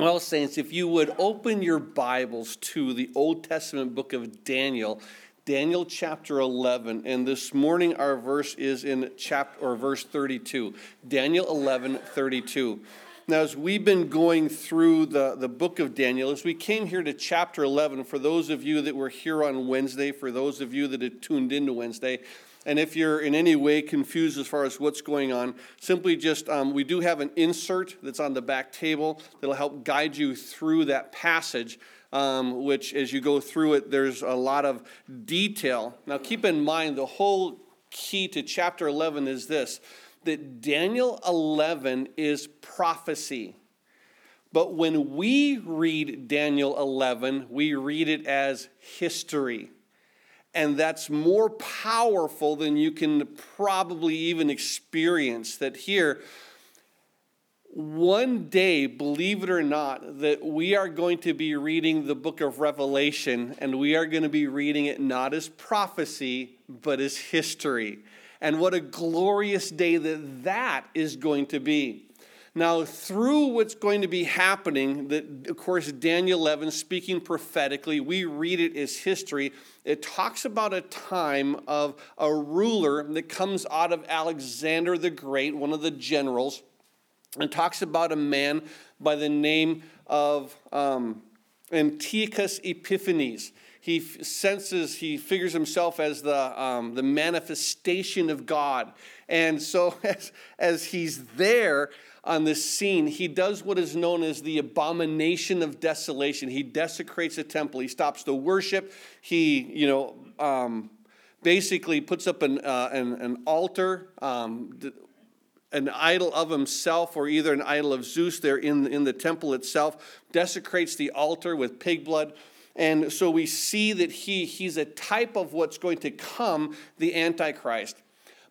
Well, Saints, if you would open your Bibles to the Old Testament book of Daniel, Daniel chapter 11, and this morning our verse is in chapter or verse 32. Daniel 11, 32. Now, as we've been going through the, the book of Daniel, as we came here to chapter 11, for those of you that were here on Wednesday, for those of you that had tuned into Wednesday, and if you're in any way confused as far as what's going on, simply just, um, we do have an insert that's on the back table that'll help guide you through that passage, um, which as you go through it, there's a lot of detail. Now, keep in mind, the whole key to chapter 11 is this that Daniel 11 is prophecy. But when we read Daniel 11, we read it as history. And that's more powerful than you can probably even experience. That here, one day, believe it or not, that we are going to be reading the book of Revelation, and we are going to be reading it not as prophecy, but as history. And what a glorious day that that is going to be. Now, through what's going to be happening, that of course Daniel 11 speaking prophetically, we read it as history. It talks about a time of a ruler that comes out of Alexander the Great, one of the generals, and talks about a man by the name of um, Antiochus Epiphanes he senses, he figures himself as the, um, the manifestation of God. And so, as, as he's there, on this scene, he does what is known as the abomination of desolation. He desecrates a temple. He stops the worship. He, you know, um, basically puts up an, uh, an, an, altar, um, an idol of himself, or either an idol of Zeus there in, in the temple itself, desecrates the altar with pig blood. And so we see that he, he's a type of what's going to come, the Antichrist.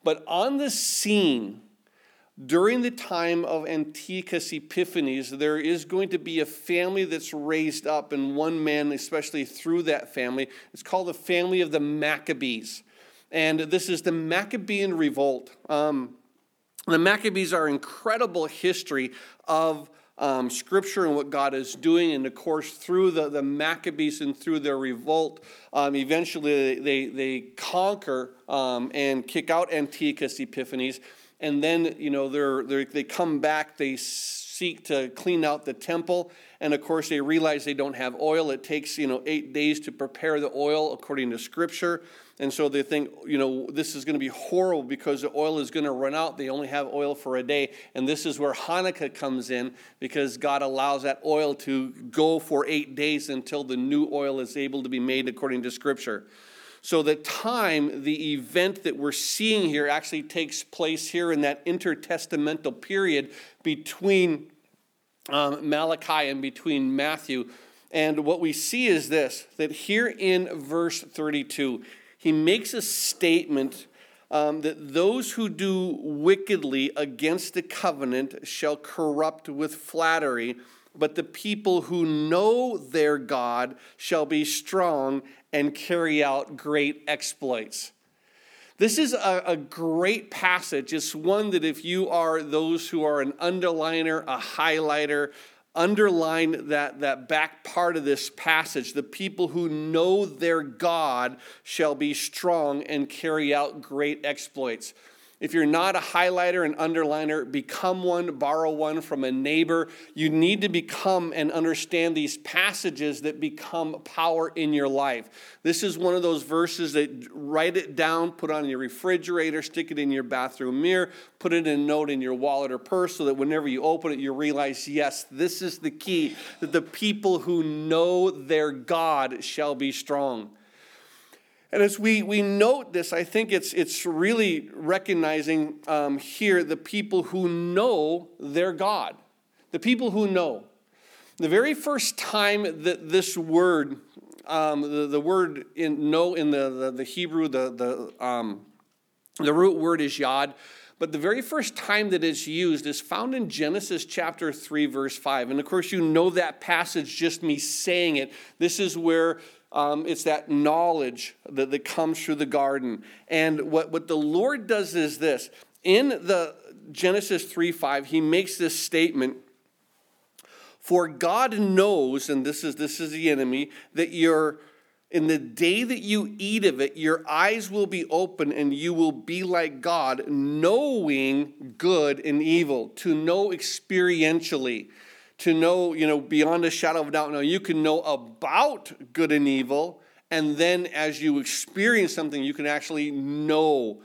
But on the scene, during the time of Antiochus Epiphanes, there is going to be a family that's raised up, and one man, especially through that family. It's called the family of the Maccabees. And this is the Maccabean revolt. Um, the Maccabees are incredible history of um, scripture and what God is doing. And of course, through the, the Maccabees and through their revolt, um, eventually they, they conquer um, and kick out Antiochus Epiphanes and then you know they're, they're, they come back they seek to clean out the temple. And of course they realize they don't have oil. It takes you know eight days to prepare the oil according to scripture. And so they think you know this is going to be horrible because the oil is going to run out. They only have oil for a day. And this is where hanukkah comes in because god allows that oil to go for eight days until the new oil is able to be made according to scripture so, the time, the event that we're seeing here actually takes place here in that intertestamental period between um, Malachi and between Matthew. And what we see is this that here in verse 32, he makes a statement um, that those who do wickedly against the covenant shall corrupt with flattery but the people who know their God shall be strong and carry out great exploits. This is a, a, great passage. It's one that if you are those who are an underliner, a highlighter, underline that, that back part of this passage. The people who know their God shall be strong and carry out great exploits. If you're not a highlighter and underliner, become one, borrow one from a neighbor. You need to become and understand these passages that become power in your life. This is one of those verses that write it down, put on your refrigerator, stick it in your bathroom mirror, put it in a note in your wallet or purse so that whenever you open it, you realize, yes, this is the key that the people who know their God shall be strong. And as we, we note this, I think it's, it's really recognizing um, here the people who know their God, the people who know. The very first time that this word, um, the, the word in know in the, the, the Hebrew, the, the, um, the root word is yod, but the very first time that it's used is found in Genesis chapter 3, verse 5. And of course, you know that passage, just me saying it. This is where um, it's that knowledge that, that comes through the garden. And what, what the Lord does is this in the Genesis 3 5, he makes this statement For God knows, and this is this is the enemy, that you're in the day that you eat of it, your eyes will be open and you will be like God, knowing good and evil, to know experientially, to know, you know, beyond a shadow of a doubt. Now, you can know about good and evil, and then as you experience something, you can actually know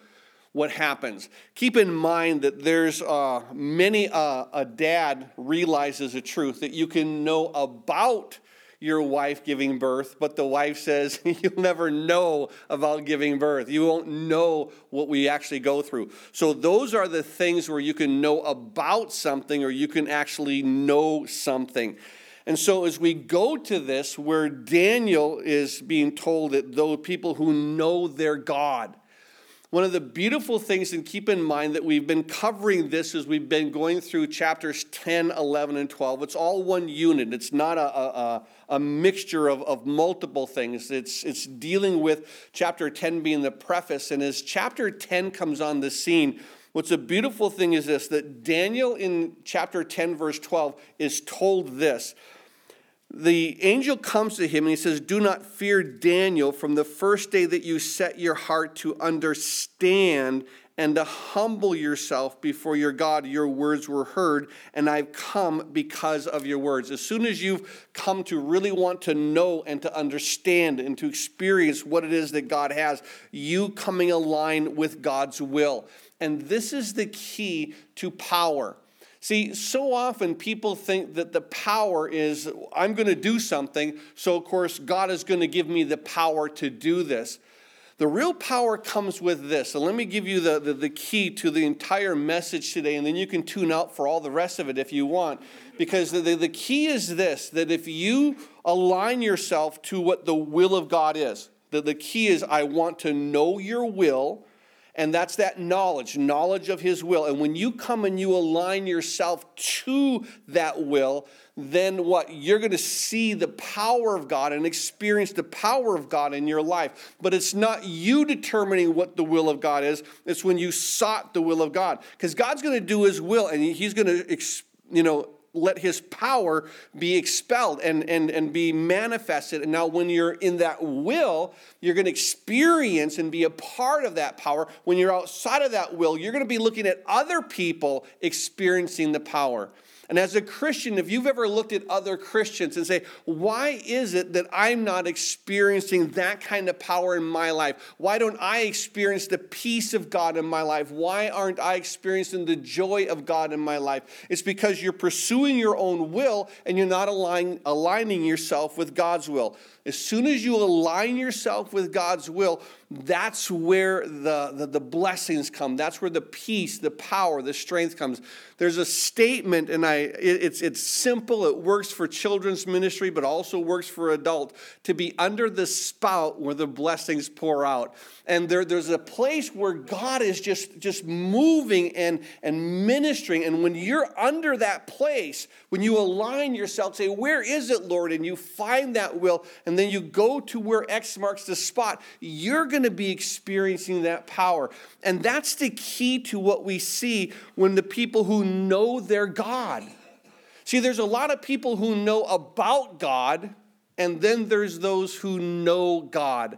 what happens. Keep in mind that there's uh, many uh, a dad realizes a truth that you can know about your wife giving birth, but the wife says, You'll never know about giving birth. You won't know what we actually go through. So, those are the things where you can know about something or you can actually know something. And so, as we go to this, where Daniel is being told that those people who know their God, one of the beautiful things, and keep in mind that we've been covering this as we've been going through chapters 10, 11, and 12. It's all one unit, it's not a, a, a mixture of, of multiple things. It's, it's dealing with chapter 10 being the preface. And as chapter 10 comes on the scene, what's a beautiful thing is this that Daniel in chapter 10, verse 12, is told this the angel comes to him and he says, Do not fear Daniel from the first day that you set your heart to understand and to humble yourself before your God. Your words were heard, and I've come because of your words. As soon as you've come to really want to know and to understand and to experience what it is that God has, you coming aligned with God's will. And this is the key to power. See, so often people think that the power is, I'm going to do something, so of course God is going to give me the power to do this. The real power comes with this. So let me give you the, the, the, key to the entire message today, and then you can tune out for all the rest of it if you want. Because the, the, the key is this that if you align yourself to what the will of God is, that the key is, I want to know your will and that's that knowledge, knowledge of His will. And when you come and you align yourself to that will, then what? You're going to see the power of God and experience the power of God in your life. But it's not you determining what the will of God is, it's when you sought the will of God. Because God's going to do His will and He's going to, you know, let his power be expelled and, and, and be manifested. And now, when you're in that will, you're going to experience and be a part of that power. When you're outside of that will, you're going to be looking at other people experiencing the power. And as a Christian, if you've ever looked at other Christians and say, why is it that I'm not experiencing that kind of power in my life? Why don't I experience the peace of God in my life? Why aren't I experiencing the joy of God in my life? It's because you're pursuing your own will and you're not align, aligning yourself with God's will. As soon as you align yourself with God's will, that's where the, the, the, blessings come. That's where the peace, the power, the strength comes. There's a statement, and I it, it's, it's simple. It works for children's ministry, but also works for adult to be under the spout where the blessings pour out. And there, there's a place where God is just, just moving and, and ministering. And when you're under that place, when you align yourself, say, Where is it, Lord? And you find that will, and then you go to where X marks the spot, you're going to be experiencing that power. And that's the key to what we see when the people who know their God. See, there's a lot of people who know about God, and then there's those who know God.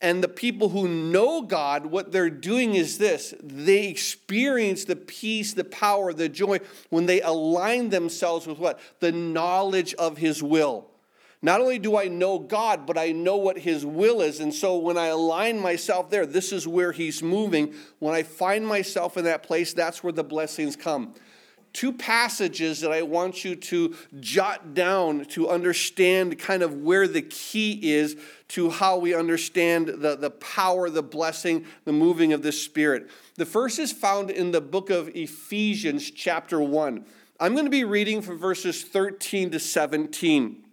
And the people who know God, what they're doing is this they experience the peace, the power, the joy when they align themselves with what? The knowledge of His will. Not only do I know God, but I know what His will is. And so when I align myself there, this is where He's moving. When I find myself in that place, that's where the blessings come. Two passages that I want you to jot down to understand kind of where the key is to how we understand the, the power, the blessing, the moving of the Spirit. The first is found in the book of Ephesians, chapter 1. I'm going to be reading from verses 13 to 17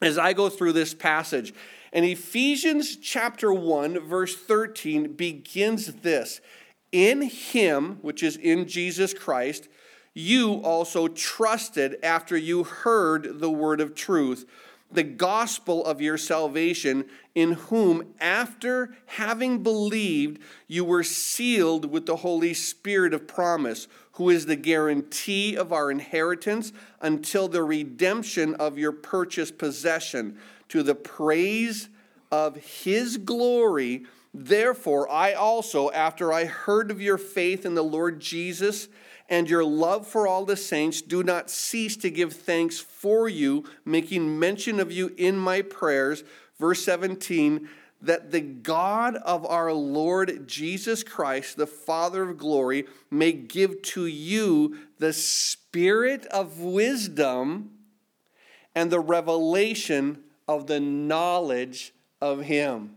as I go through this passage. And Ephesians chapter 1, verse 13 begins this In him, which is in Jesus Christ, you also trusted after you heard the word of truth, the gospel of your salvation, in whom, after having believed, you were sealed with the Holy Spirit of promise who is the guarantee of our inheritance until the redemption of your purchased possession, to the praise of his glory. Therefore, I also, after I heard of your faith in the Lord Jesus and your love for all the saints, do not cease to give thanks for you, making mention of you in my prayers. Verse 17 that the God of our Lord Jesus Christ, the Father of glory, may give to you the spirit of wisdom and the revelation of the knowledge of Him.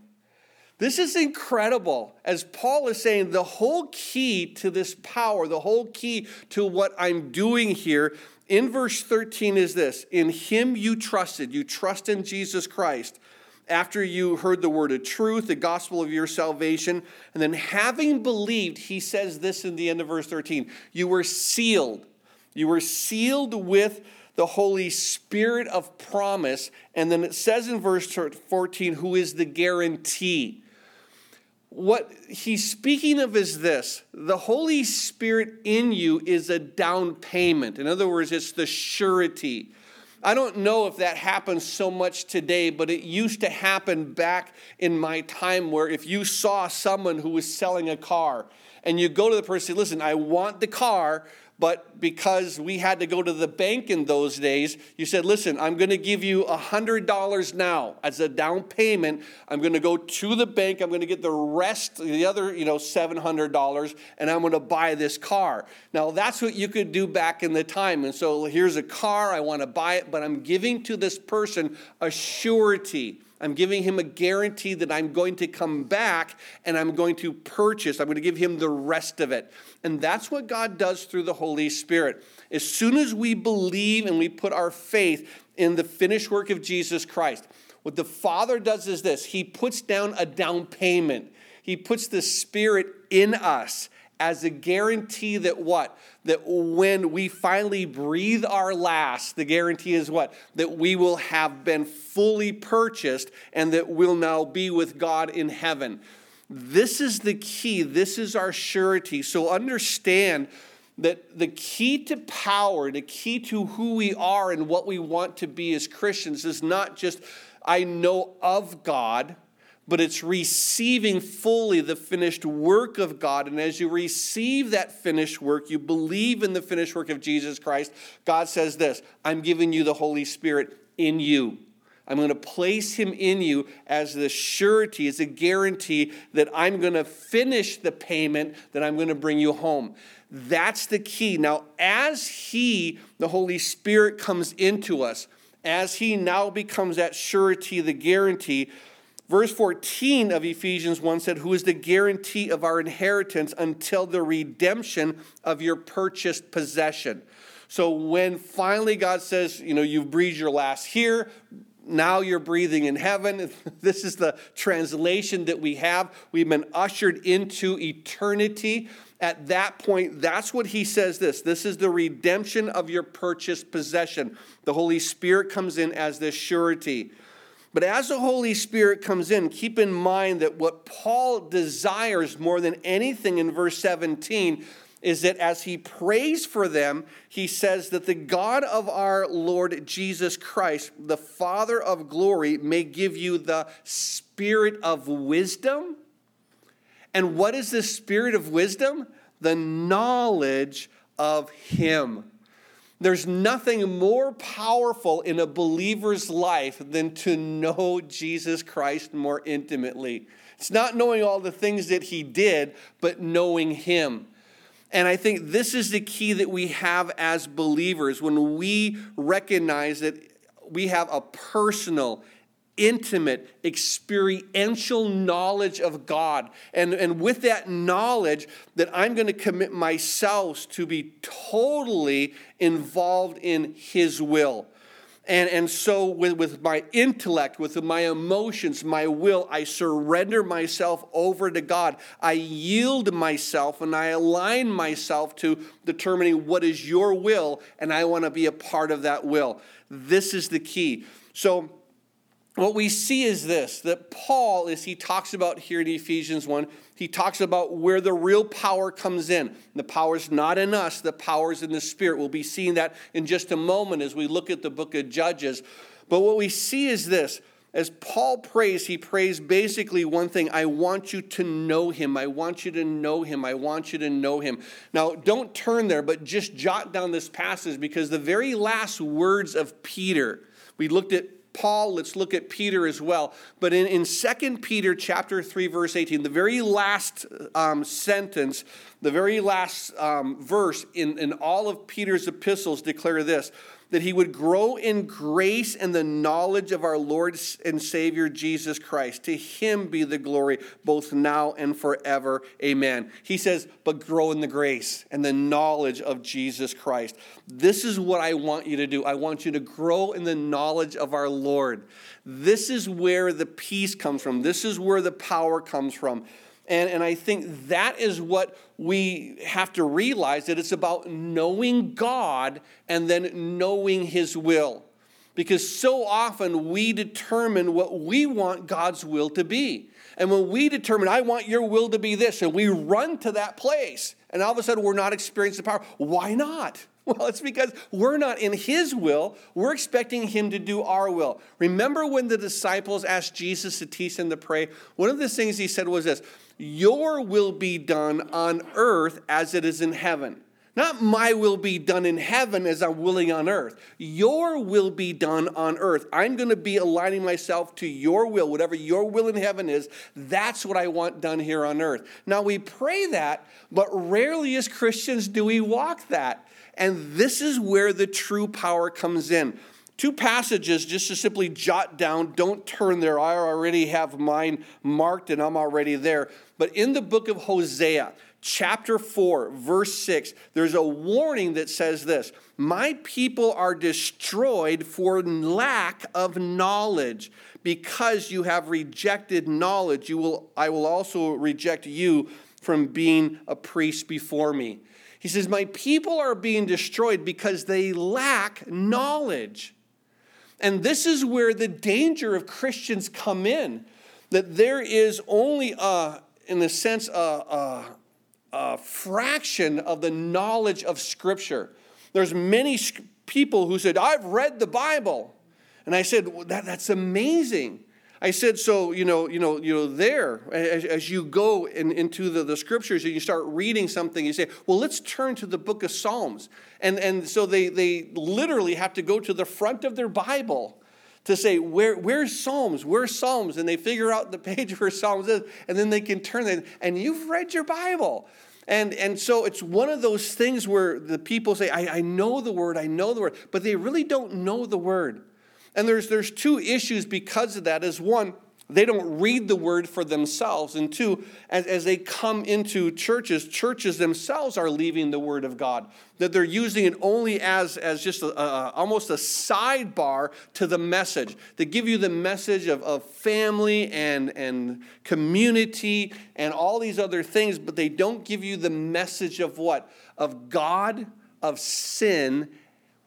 This is incredible. As Paul is saying, the whole key to this power, the whole key to what I'm doing here in verse 13 is this In Him you trusted, you trust in Jesus Christ after you heard the word of truth, the gospel of your salvation, and then having believed, he says this in the end of verse 13 you were sealed. You were sealed with the Holy Spirit of promise. And then it says in verse 14, who is the guarantee. What he's speaking of is this the Holy Spirit in you is a down payment. In other words, it's the surety. I don't know if that happens so much today, but it used to happen back in my time where if you saw someone who was selling a car and you go to the person, listen, I want the car, but because we had to go to the bank in those days, you said, listen, I'm going to give you $100 now as a down payment. I'm going to go to the bank. I'm going to get the rest, the other, you know, $700, and I'm going to buy this car. Now, that's what you could do back in the time. And so here's a car. I want to buy it, but I'm giving to this person a surety. I'm giving him a guarantee that I'm going to come back and I'm going to purchase. I'm going to give him the rest of it. And that's what God does through the Holy Spirit. As soon as we believe and we put our faith in the finished work of Jesus Christ, what the Father does is this He puts down a down payment, He puts the Spirit in us as a guarantee that what? That when we finally breathe our last, the guarantee is what? That we will have been fully purchased and that we'll now be with God in heaven. This is the key. This is our surety. So understand that the key to power, the key to who we are and what we want to be as Christians is not just, I know of God but it's receiving fully the finished work of God. And as you receive that finished work, you believe in the finished work of Jesus Christ, God says this I'm giving you the Holy Spirit in you. I'm going to place him in you as the surety, as a guarantee that I'm going to finish the payment, that I'm going to bring you home. That's the key. Now, as he, the Holy Spirit, comes into us, as he now becomes that surety, the guarantee, Verse 14 of Ephesians 1 said, Who is the guarantee of our inheritance until the redemption of your purchased possession. So when finally God says, You know, you've breathed your last here, now you're breathing in heaven. This is the translation that we have. We've been ushered into eternity. At that point, that's what he says this. This is the redemption of your purchased possession. The Holy Spirit comes in as this surety. But as the Holy Spirit comes in, keep in mind that what Paul desires more than anything in verse 17 is that as he prays for them, he says that the God of our Lord Jesus Christ, the Father of glory, may give you the spirit of wisdom. And what is the spirit of wisdom? The knowledge of him. There's nothing more powerful in a believer's life than to know Jesus Christ more intimately. It's not knowing all the things that he did, but knowing him. And I think this is the key that we have as believers when we recognize that we have a personal, intimate, experiential knowledge of God. And, and with that knowledge, that I'm going to commit myself to be totally involved in His will. And, and so, with, with my intellect, with my emotions, my will, I surrender myself over to God. I yield myself and I align myself to determining what is your will, and I want to be a part of that will. This is the key. So, what we see is this that Paul, as he talks about here in Ephesians 1, he talks about where the real power comes in. The power is not in us, the power is in the Spirit. We'll be seeing that in just a moment as we look at the book of Judges. But what we see is this as Paul prays, he prays basically one thing I want you to know him. I want you to know him. I want you to know him. Now, don't turn there, but just jot down this passage because the very last words of Peter, we looked at Paul, let's look at Peter as well. But in, in 2 Peter chapter 3, verse 18, the very last um, sentence, the very last um, verse in, in all of Peter's epistles declare this that he would grow in grace and the knowledge of our Lord and Savior Jesus Christ. To him be the glory both now and forever. Amen. He says, but grow in the grace and the knowledge of Jesus Christ. This is what I want you to do. I want you to grow in the knowledge of our Lord. This is where the peace comes from, this is where the power comes from. And, and I think that is what we have to realize that it's about knowing God and then knowing His will. Because so often we determine what we want God's will to be. And when we determine, I want your will to be this, and we run to that place, and all of a sudden we're not experiencing the power, why not? Well, it's because we're not in His will. We're expecting Him to do our will. Remember when the disciples asked Jesus to teach them to pray? One of the things He said was this Your will be done on earth as it is in heaven. Not my will be done in heaven as I'm willing on earth. Your will be done on earth. I'm going to be aligning myself to your will. Whatever your will in heaven is, that's what I want done here on earth. Now, we pray that, but rarely as Christians do we walk that. And this is where the true power comes in. Two passages just to simply jot down. Don't turn there. I already have mine marked and I'm already there. But in the book of Hosea, chapter 4, verse 6, there's a warning that says this My people are destroyed for lack of knowledge. Because you have rejected knowledge, you will, I will also reject you from being a priest before me. He says, My people are being destroyed because they lack knowledge. And this is where the danger of Christians come in that there is only, a, in the sense, a, a, a fraction of the knowledge of Scripture. There's many people who said, I've read the Bible. And I said, well, that, that's amazing. I said, so, you know, you know, you know, there, as, as you go in, into the, the scriptures and you start reading something, you say, well, let's turn to the book of Psalms. And, and so they, they literally have to go to the front of their Bible to say, Where, where's Psalms? Where's Psalms? And they figure out the page where Psalms is, and then they can turn it, and you've read your Bible. And, and so it's one of those things where the people say, I, I know the word, I know the word, but they really don't know the word. And there's, there's two issues because of that. Is one, they don't read the word for themselves. And two, as, as they come into churches, churches themselves are leaving the word of God. That they're using it only as, as just a, a, almost a sidebar to the message. They give you the message of, of family and, and community and all these other things, but they don't give you the message of what? Of God, of sin,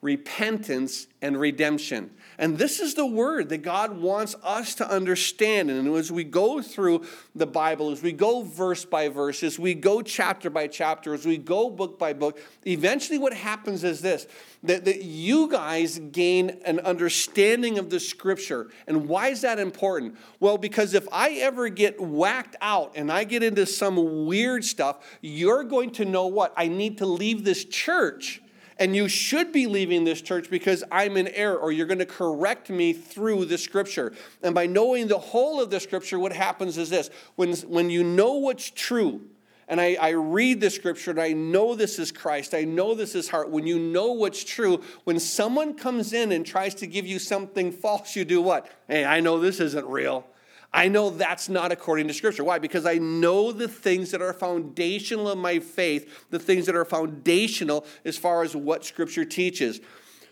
repentance, and redemption. And this is the word that God wants us to understand. And as we go through the Bible, as we go verse by verse, as we go chapter by chapter, as we go book by book, eventually what happens is this that, that you guys gain an understanding of the scripture. And why is that important? Well, because if I ever get whacked out and I get into some weird stuff, you're going to know what? I need to leave this church and you should be leaving this church because I'm in error, or you're going to correct me through the scripture. And by knowing the whole of the scripture, what happens is this when, when you know what's true, and I, I, read the scripture and I know this is Christ, I know this is heart. When you know what's true, when someone comes in and tries to give you something false, you do what? Hey, I know this isn't real. I know that's not according to Scripture. Why? Because I know the things that are foundational of my faith, the things that are foundational as far as what Scripture teaches.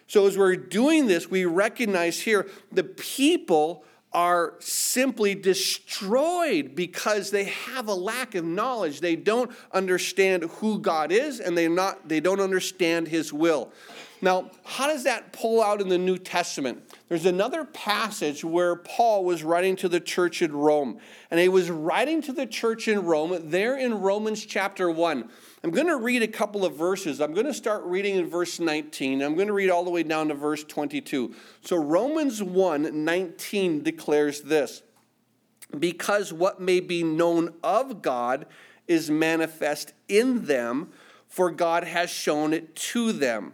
So, as we're doing this, we recognize here the people are simply destroyed because they have a lack of knowledge. They don't understand who God is and they not they don't understand his will. Now, how does that pull out in the New Testament? There's another passage where Paul was writing to the church in Rome. And he was writing to the church in Rome there in Romans chapter 1. I'm going to read a couple of verses. I'm going to start reading in verse 19. I'm going to read all the way down to verse 22. So Romans 1 19 declares this Because what may be known of God is manifest in them, for God has shown it to them.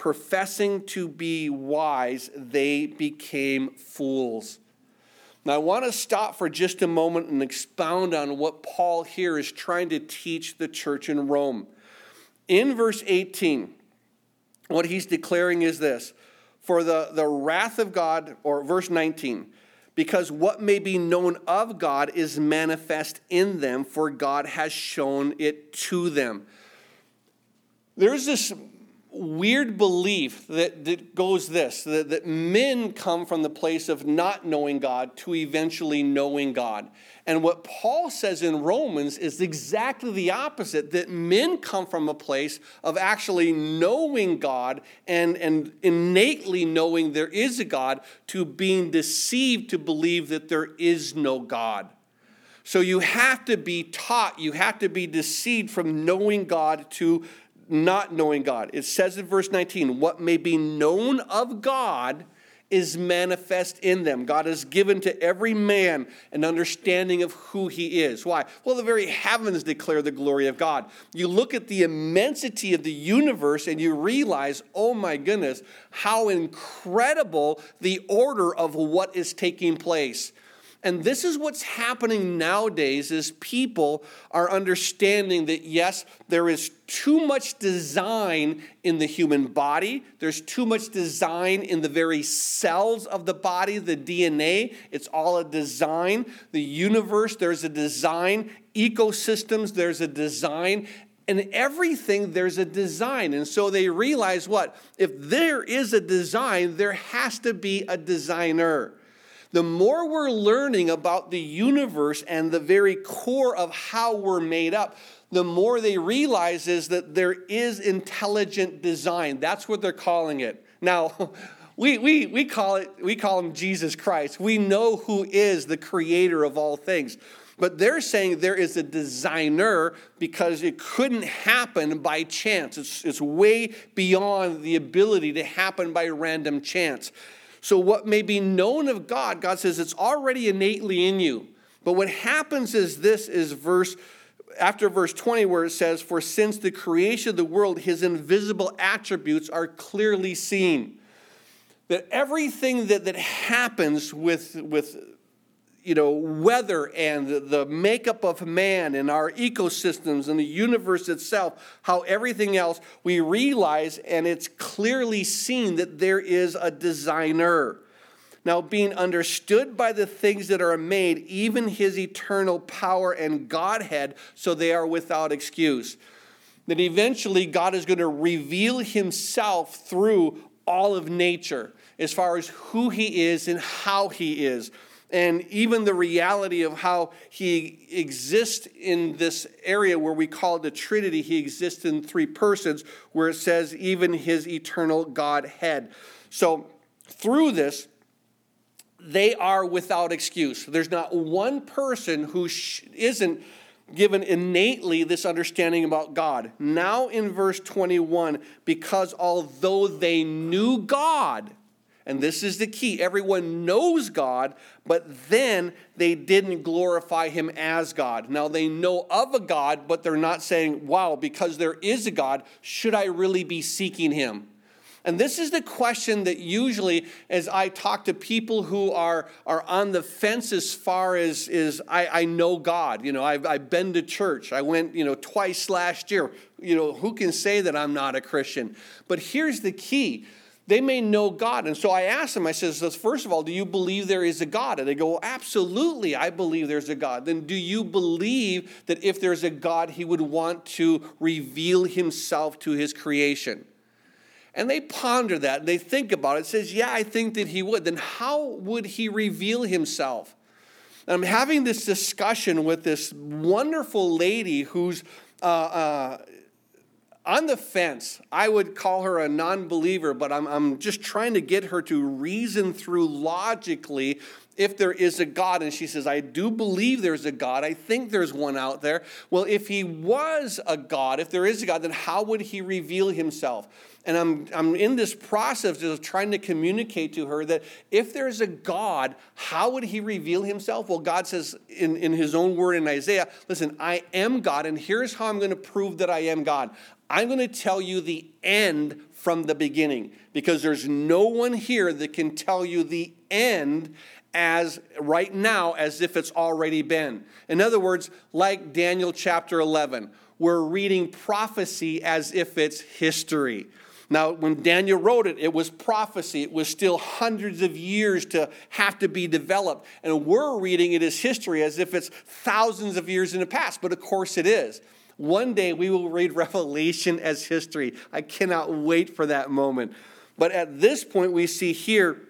professing to be wise, they became fools. Now, I want to stop for just a moment and expound on what Paul here is trying to teach the church in Rome. In verse 18, what he's declaring is this For the, the wrath of God, or verse 19, because what may be known of God is manifest in them, for God has shown it to them. There's this weird belief that, that goes this that, that men come from the place of not knowing God to eventually knowing God. And what Paul says in Romans is exactly the opposite that men come from a place of actually knowing God and, and innately knowing there is a God to being deceived to believe that there is no God. So you have to be taught, you have to be deceived from knowing God to not knowing God. It says in verse 19, what may be known of God is manifest in them. God has given to every man an understanding of who he is. Why? Well, the very heavens declare the glory of God. You look at the immensity of the universe and you realize, oh my goodness, how incredible the order of what is taking place. And this is what's happening nowadays is people are understanding that yes, there is too much design in the human body. There's too much design in the very cells of the body, the DNA. It's all a design. The universe, there's a design. Ecosystems, there's a design and everything there's a design and so they realize what if there is a design there has to be a designer the more we're learning about the universe and the very core of how we're made up, the more they realize is that there is intelligent design. That's what they're calling it. Now, we, we, we call it we call him Jesus Christ. We know who is the creator of all things. But they're saying there is a designer because it couldn't happen by chance. It's, it's way beyond the ability to happen by random chance. So, what may be known of God, God says it's already innately in you. But what happens is this is verse after verse 20 where it says for since the creation of the world his invisible attributes are clearly seen that everything that, that happens with, with you know, weather and the makeup of man and our ecosystems and the universe itself, how everything else, we realize and it's clearly seen that there is a designer. Now, being understood by the things that are made, even his eternal power and Godhead, so they are without excuse. That eventually God is going to reveal himself through all of nature as far as who he is and how he is and even the reality of how he exists in this area where we call the Trinity, he exists in three persons, where it says even his eternal Godhead. So through this, they are without excuse. There's not one person who isn't given innately this understanding about God. Now in verse 21, because although they knew God, and this is the key. Everyone knows God, but then they didn't glorify him as God. Now they know of a God, but they're not saying, wow, because there is a God, should I really be seeking him? And this is the question that usually, as I talk to people who are, are on the fence as far as is I, I know God. You know, I've, I've been to church. I went, you know, twice last year. You know, who can say that I'm not a Christian? But here's the key they may know God. And so I asked them, I says, first of all, do you believe there is a God? And they go, well, absolutely, I believe there's a God. Then do you believe that if there's a God, he would want to reveal himself to his creation? And they ponder that and they think about it. it. Says, yeah, I think that he would. Then how would he reveal himself? And I'm having this discussion with this wonderful lady who's uh, uh, on the fence. I would call her a non believer, but I'm, I'm just trying to get her to reason through logically if there is a God. And she says, I do believe there's a God. I think there's one out there. Well, if he was a God, if there is a God, then how would he reveal himself? And I'm, I'm in this process of trying to communicate to her that if there's a God, how would he reveal himself? Well, God says in, in his own word in Isaiah, listen, I am God, and here's how I'm going to prove that I am God. I'm going to tell you the end from the beginning because there's no one here that can tell you the end as right now as if it's already been. In other words, like Daniel chapter 11, we're reading prophecy as if it's history. Now, when Daniel wrote it, it was prophecy. It was still hundreds of years to have to be developed. And we're reading it as history as if it's thousands of years in the past. But of course, it is. One day we will read Revelation as history. I cannot wait for that moment. But at this point, we see here,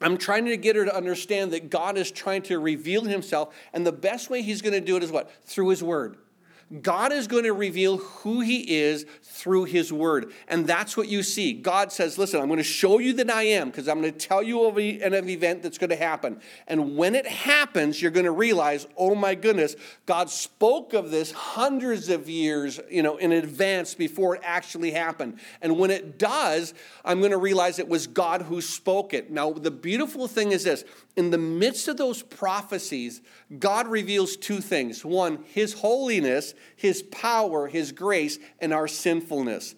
I'm trying to get her to understand that God is trying to reveal himself, and the best way he's going to do it is what? Through his word. God is going to reveal who He is through His Word. And that's what you see. God says, Listen, I'm going to show you that I am because I'm going to tell you of an event that's going to happen. And when it happens, you're going to realize, oh my goodness, God spoke of this hundreds of years you know, in advance before it actually happened. And when it does, I'm going to realize it was God who spoke it. Now, the beautiful thing is this in the midst of those prophecies, God reveals two things one, His holiness, His power, His grace, and our sinfulness.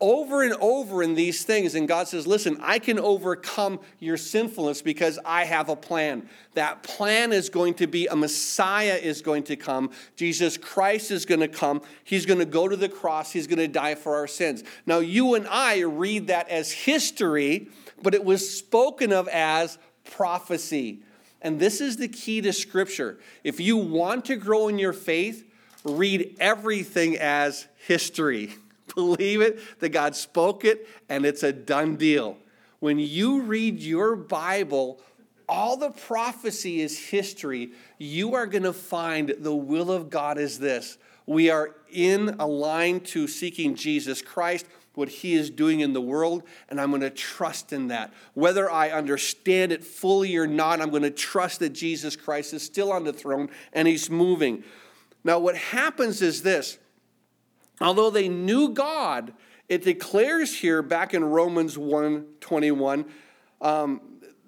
Over and over in these things, and God says, Listen, I can overcome your sinfulness because I have a plan. That plan is going to be a Messiah is going to come. Jesus Christ is going to come. He's going to go to the cross. He's going to die for our sins. Now, you and I read that as history, but it was spoken of as prophecy. And this is the key to Scripture. If you want to grow in your faith, read everything as history. Believe it that God spoke it and it's a done deal. When you read your Bible, all the prophecy is history. You are going to find the will of God is this. We are in a line to seeking Jesus Christ what He is doing in the world, and I'm going to trust in that. Whether I understand it fully or not, I'm going to trust that Jesus Christ is still on the throne and He's moving. Now, what happens is this although they knew God, it declares here back in Romans 1 21. Um,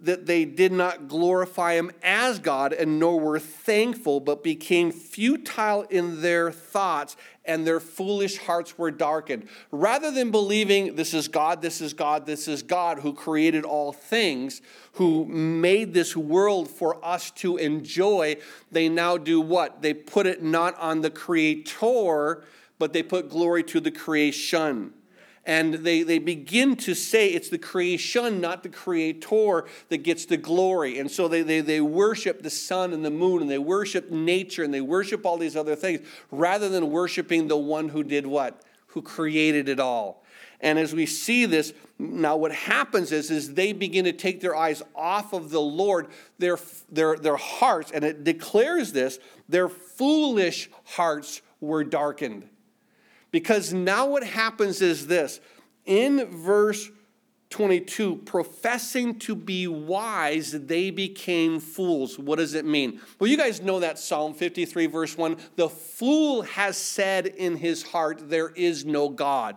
that they did not glorify him as God and nor were thankful, but became futile in their thoughts, and their foolish hearts were darkened. Rather than believing this is God, this is God, this is God who created all things, who made this world for us to enjoy, they now do what? They put it not on the creator, but they put glory to the creation and they, they begin to say it's the creation, not the creator, that gets the glory. And so they, they, they worship the sun and the moon, and they worship nature, and they worship all these other things, rather than worshiping the one who did what? Who created it all. And as we see this, now what happens is, is they begin to take their eyes off of the Lord, their, their, their hearts, and it declares this, their foolish hearts were darkened. Because now what happens is this in verse 22, professing to be wise, they became fools. What does it mean? Well, you guys know that Psalm 53, verse 1 the fool has said in his heart, There is no God.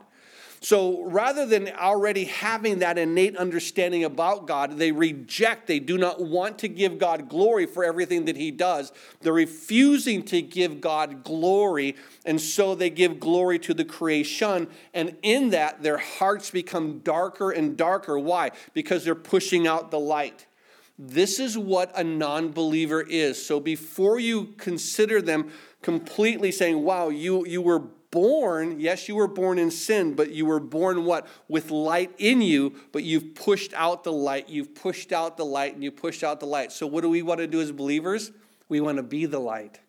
So rather than already having that innate understanding about God, they reject, they do not want to give God glory for everything that He does. They're refusing to give God glory, and so they give glory to the creation. And in that, their hearts become darker and darker. Why? Because they're pushing out the light. This is what a non believer is. So before you consider them completely saying, wow, you, you were born, yes, you were born in sin, but you were born what? With light in you, but you've pushed out the light. You've pushed out the light and you pushed out the light. So, what do we want to do as believers? We want to be the light.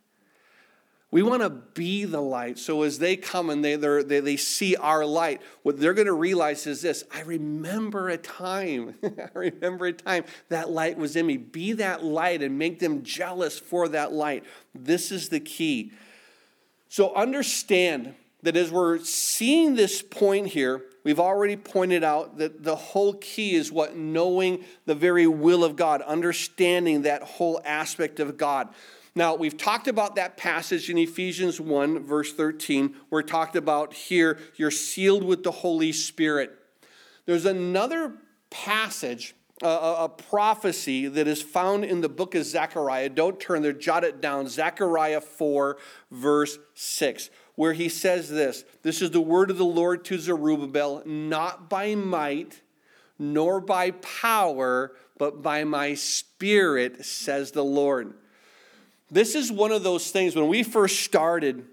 We want to be the light. So as they come and they, they, they see our light, what they're going to realize is this I remember a time, I remember a time that light was in me. Be that light and make them jealous for that light. This is the key. So understand that as we're seeing this point here, we've already pointed out that the whole key is what? Knowing the very will of God, understanding that whole aspect of God. Now, we've talked about that passage in Ephesians 1, verse 13. We're talked about here, you're sealed with the Holy Spirit. There's another passage, a, prophecy that is found in the book of Zechariah. Don't turn there, jot it down. Zechariah 4, verse 6, where he says this This is the word of the Lord to Zerubbabel, not by might nor by power, but by my spirit, says the Lord. This is one of those things when we first started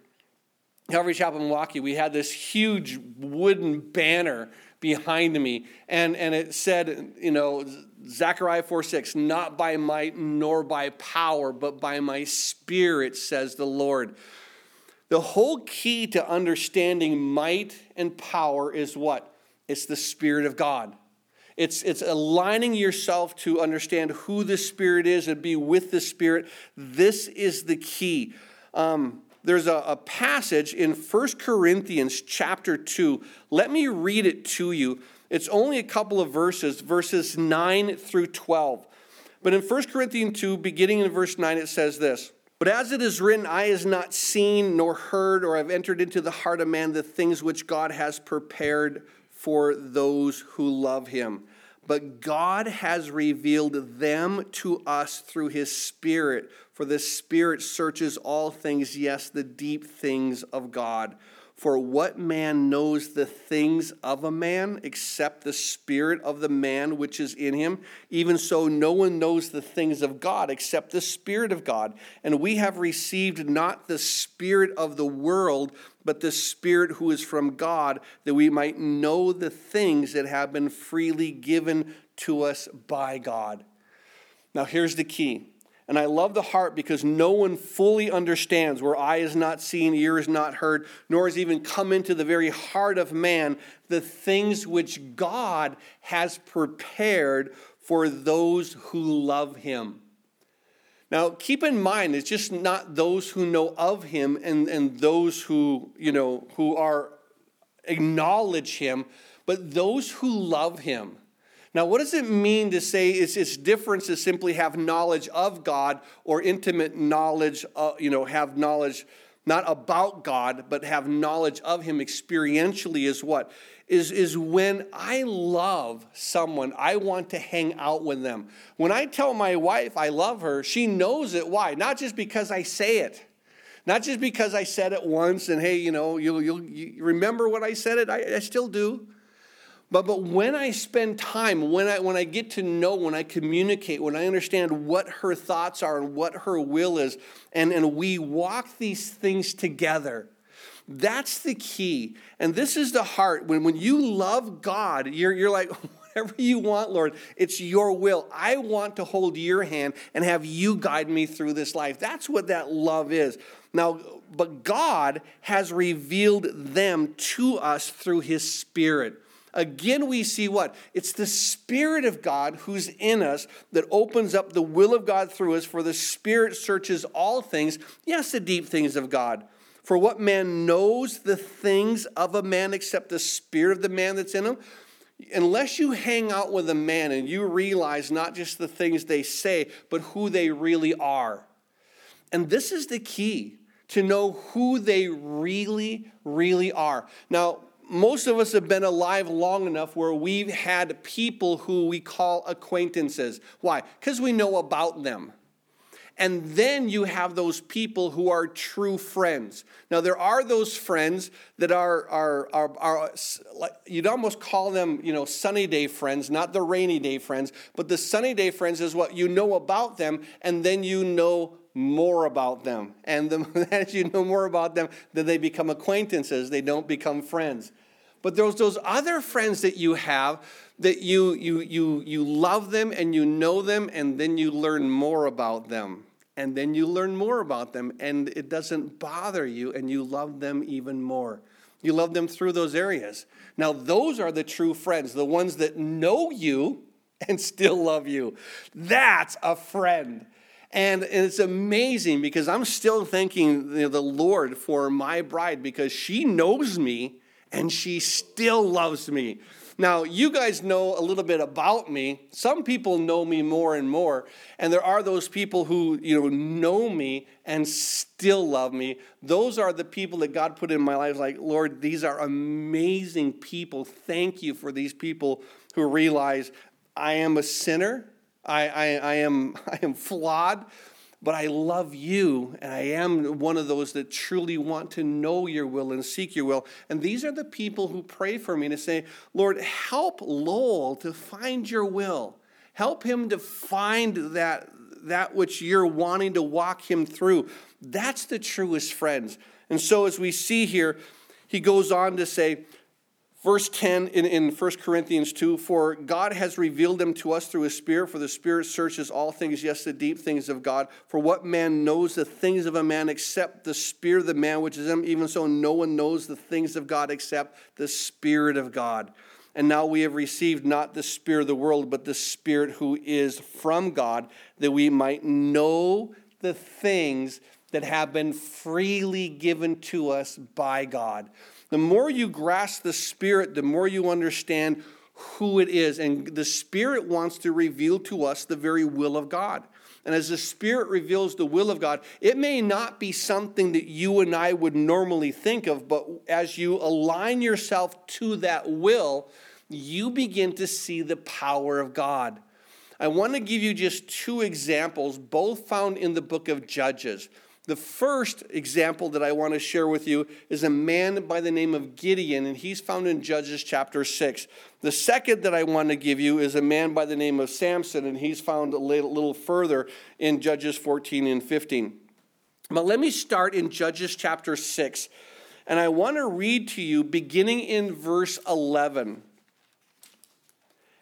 Calvary Chapel Milwaukee, we had this huge wooden banner behind me, and, and it said, you know, Zechariah 4 6, not by might nor by power, but by my spirit, says the Lord. The whole key to understanding might and power is what? It's the Spirit of God. It's, it's aligning yourself to understand who the Spirit is and be with the Spirit. This is the key. Um, there's a, a, passage in 1 Corinthians chapter 2. Let me read it to you. It's only a couple of verses, verses 9 through 12. But in 1 Corinthians 2, beginning in verse 9, it says this But as it is written, eye has not seen, nor heard, or have entered into the heart of man the things which God has prepared for those who love him but God has revealed them to us through his Spirit. For the Spirit searches all things, yes, the deep things of God. For what man knows the things of a man except the spirit of the man which is in him? Even so, no one knows the things of God except the Spirit of God. And we have received not the Spirit of the world, but the Spirit who is from God, that we might know the things that have been freely given to us by God. Now, here's the key and I love the heart because no one fully understands where eye is not seen, ear is not heard, nor has even come into the very heart of man the things which God has prepared for those who love him. Now, keep in mind, it's just not those who know of him and, and those who, you know, who are acknowledge him, but those who love him. Now, what does it mean to say it's, it's different to simply have knowledge of God or intimate knowledge, uh, you know, have knowledge not about God, but have knowledge of Him experientially is what? Is, is when I love someone, I want to hang out with them. When I tell my wife I love her, she knows it. Why? Not just because I say it. Not just because I said it once and hey, you know, you'll, you'll you remember what I said it. I, I still do. But, but when I spend time, when I, when I get to know, when I communicate, when I understand what her thoughts are and what her will is, and, and we walk these things together, that's the key. And this is the heart. When, when you love God, you're, you're like, whatever you want, Lord, it's your will. I want to hold your hand and have you guide me through this life. That's what that love is. Now, but God has revealed them to us through his Spirit. Again, we see what? It's the Spirit of God who's in us that opens up the will of God through us, for the Spirit searches all things, yes, the deep things of God. For what man knows the things of a man except the spirit of the man that's in him? Unless you hang out with a man and you realize not just the things they say, but who they really are. And this is the key to know who they really, really are. Now, most of us have been alive long enough where we've had people who we call acquaintances. Why? Because we know about them. And then you have those people who are true friends. Now, there are those friends that are, are, are, are you'd almost call them, you know, sunny day friends, not the rainy day friends, but the sunny day friends is what you know about them, and then you know more about them. And the, as you know more about them, then they become acquaintances, they don't become friends. But there's those other friends that you have that you, you, you, you love them and you know them, and then you learn more about them. And then you learn more about them, and it doesn't bother you, and you love them even more. You love them through those areas. Now, those are the true friends, the ones that know you and still love you. That's a friend. And it's amazing because I'm still thanking the Lord for my bride because she knows me and she still loves me. Now, you guys know a little bit about me. Some people know me more and more, and there are those people who, you know, know me and still love me. Those are the people that God put in my life like, Lord, these are amazing people. Thank you for these people who realize I am a sinner. I, I, I am, I am flawed, but I love you, and I am one of those that truly want to know your will and seek your will. And these are the people who pray for me to say, Lord, help Lowell to find your will. Help him to find that, that which you're wanting to walk him through. That's the truest friends. And so, as we see here, he goes on to say, Verse 10 in, in 1 Corinthians 2 For God has revealed them to us through his Spirit, for the Spirit searches all things, yes, the deep things of God. For what man knows the things of a man except the Spirit of the man which is him? Even so, no one knows the things of God except the Spirit of God. And now we have received not the Spirit of the world, but the Spirit who is from God, that we might know the things that have been freely given to us by God. The more you grasp the Spirit, the more you understand who it is. And the Spirit wants to reveal to us the very will of God. And as the Spirit reveals the will of God, it may not be something that you and I would normally think of, but as you align yourself to that will, you begin to see the power of God. I want to give you just two examples, both found in the book of Judges. The first example that I want to share with you is a man by the name of Gideon, and he's found in Judges chapter 6. The second that I want to give you is a man by the name of Samson, and he's found a little further in Judges 14 and 15. But let me start in Judges chapter 6, and I want to read to you beginning in verse 11.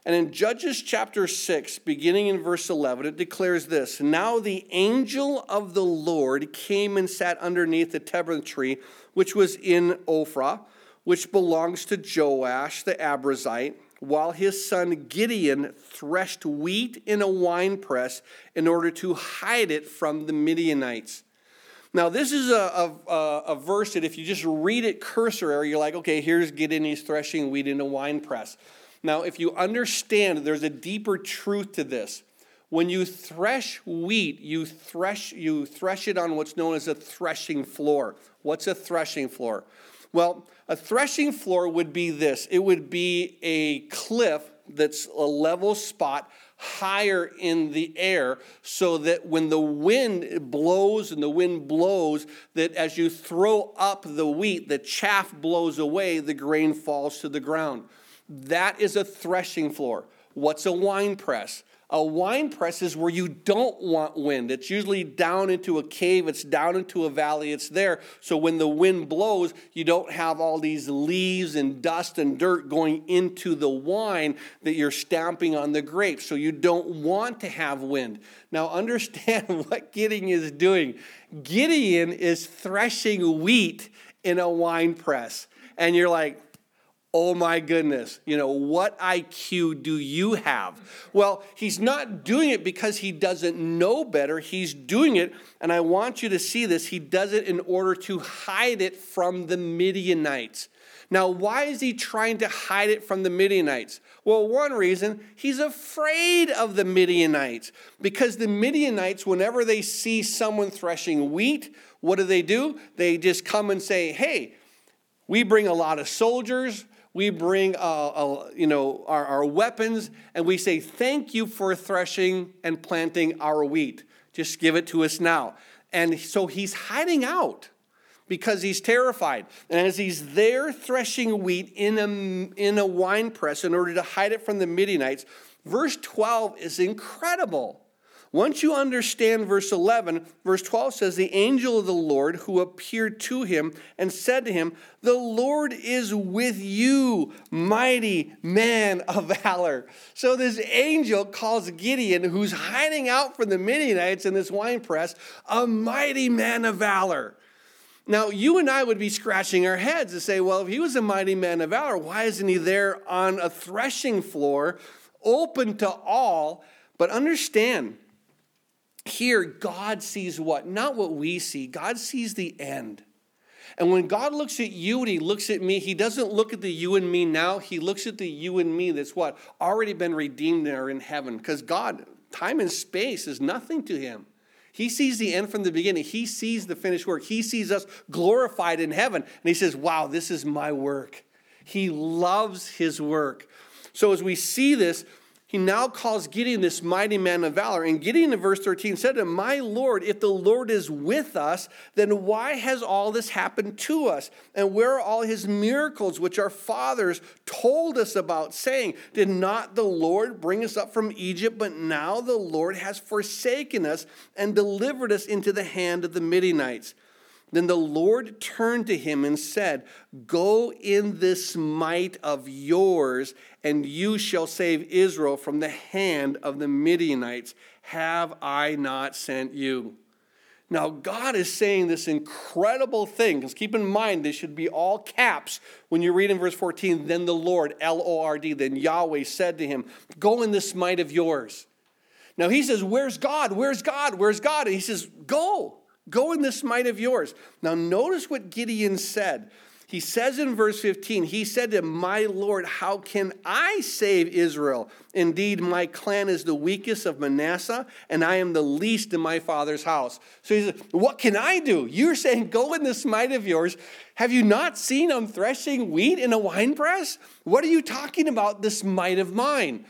And in Judges chapter 6, beginning in verse 11, it declares this Now the angel of the Lord came and sat underneath the terebinth tree, which was in Ophrah, which belongs to Joash the Abiezrite, while his son Gideon threshed wheat in a winepress in order to hide it from the Midianites. Now, this is a, a, a verse that if you just read it cursory, you're like, okay, here's Gideon, he's threshing wheat in a winepress. Now, if you understand, there's a deeper truth to this. When you thresh wheat, you thresh, you thresh it on what's known as a threshing floor. What's a threshing floor? Well, a threshing floor would be this it would be a cliff that's a level spot higher in the air so that when the wind blows and the wind blows that as you throw up the wheat the chaff blows away the grain falls to the ground that is a threshing floor. What's a wine press? A wine press is where you don't want wind. It's usually down into a cave, it's down into a valley, it's there. So when the wind blows, you don't have all these leaves and dust and dirt going into the wine that you're stamping on the grapes. So you don't want to have wind. Now understand what Gideon is doing. Gideon is threshing wheat in a wine press. And you're like, Oh my goodness, you know, what IQ do you have? Well, he's not doing it because he doesn't know better. He's doing it, and I want you to see this. He does it in order to hide it from the Midianites. Now, why is he trying to hide it from the Midianites? Well, one reason, he's afraid of the Midianites. Because the Midianites, whenever they see someone threshing wheat, what do they do? They just come and say, Hey, we bring a lot of soldiers we bring uh, you know, our, our weapons and we say, Thank you for threshing and planting our wheat. Just give it to us now. And so he's hiding out because he's terrified. And as he's there threshing wheat in a, in a wine press in order to hide it from the Midianites, verse 12 is incredible. Once you understand verse 11, verse 12 says, The angel of the Lord who appeared to him and said to him, The Lord is with you, mighty man of valor. So this angel calls Gideon, who's hiding out from the Midianites in this wine press, a mighty man of valor. Now, you and I would be scratching our heads to say, well, if he was a mighty man of valor, why isn't he there on a threshing floor, open to all? But understand, here, God sees what? Not what we see. God sees the end. And when God looks at you and He looks at me, He doesn't look at the you and me now. He looks at the you and me that's what? Already been redeemed there in heaven. Because God, time and space is nothing to Him. He sees the end from the beginning. He sees the finished work. He sees us glorified in heaven. And He says, Wow, this is my work. He loves His work. So as we see this, he now calls Gideon this mighty man of valor. And Gideon in verse 13 said to him, My Lord, if the Lord is with us, then why has all this happened to us? And where are all his miracles which our fathers told us about, saying, Did not the Lord bring us up from Egypt? But now the Lord has forsaken us and delivered us into the hand of the Midianites. Then the Lord turned to him and said, Go in this might of yours, and you shall save Israel from the hand of the Midianites. Have I not sent you? Now, God is saying this incredible thing, because keep in mind, this should be all caps when you read in verse 14. Then the Lord, L O R D, then Yahweh said to him, Go in this might of yours. Now, he says, Where's God? Where's God? Where's God? And he says, Go. Go in this might of yours. Now, notice what Gideon said. He says in verse 15, he said to My Lord, how can I save Israel? Indeed, my clan is the weakest of Manasseh, and I am the least in my father's house. So he said, What can I do? You're saying, Go in this might of yours. Have you not seen I'm threshing wheat in a winepress? What are you talking about, this might of mine?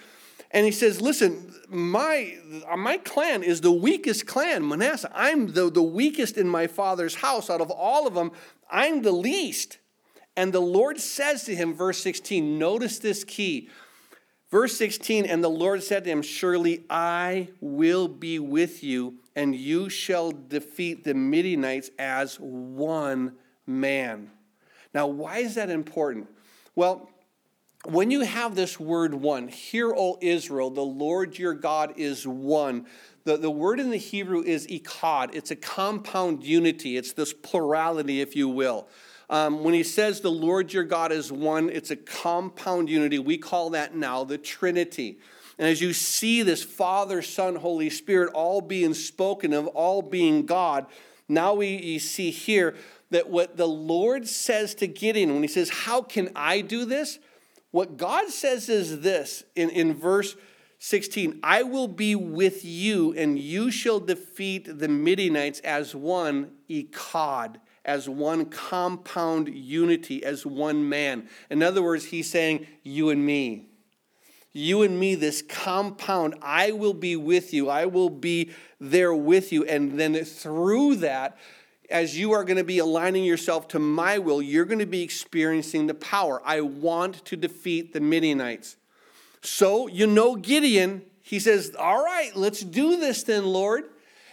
And he says, Listen, my, my clan is the weakest clan, Manasseh. I'm the, the weakest in my father's house. Out of all of them, I'm the least. And the Lord says to him, verse 16, notice this key. Verse 16, and the Lord said to him, Surely I will be with you, and you shall defeat the Midianites as one man. Now, why is that important? Well, when you have this word one, hear, O Israel, the Lord your God is one. The, the word in the Hebrew is echad, It's a compound unity, it's this plurality, if you will. Um, when he says the Lord your God is one, it's a compound unity. We call that now the Trinity. And as you see this Father, Son, Holy Spirit all being spoken of, all being God, now we see here that what the Lord says to Gideon when he says, How can I do this? What God says is this in, in verse 16 I will be with you, and you shall defeat the Midianites as one echad, as one compound unity, as one man. In other words, he's saying, You and me. You and me, this compound, I will be with you. I will be there with you. And then through that, as you are going to be aligning yourself to my will, you're going to be experiencing the power. I want to defeat the Midianites. So, you know, Gideon, he says, All right, let's do this then, Lord.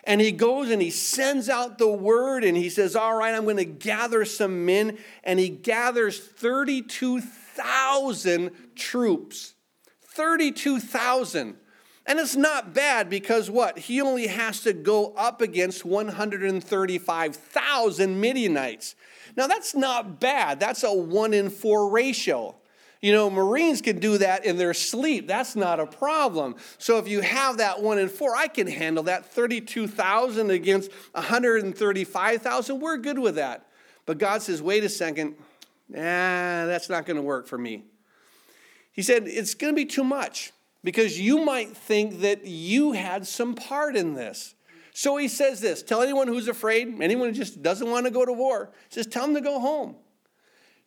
And he goes and he sends out the word and he says, All right, I'm going to gather some men. And he gathers 32,000 troops. 32,000. And it's not bad because what? He only has to go up against 135,000 Midianites. Now, that's not bad. That's a one in four ratio. You know, Marines can do that in their sleep. That's not a problem. So if you have that one in four, I can handle that 32,000 against 135,000. We're good with that. But God says, wait a second. Nah, that's not going to work for me. He said, it's going to be too much because you might think that you had some part in this. So he says this tell anyone who's afraid, anyone who just doesn't want to go to war, says, tell them to go home.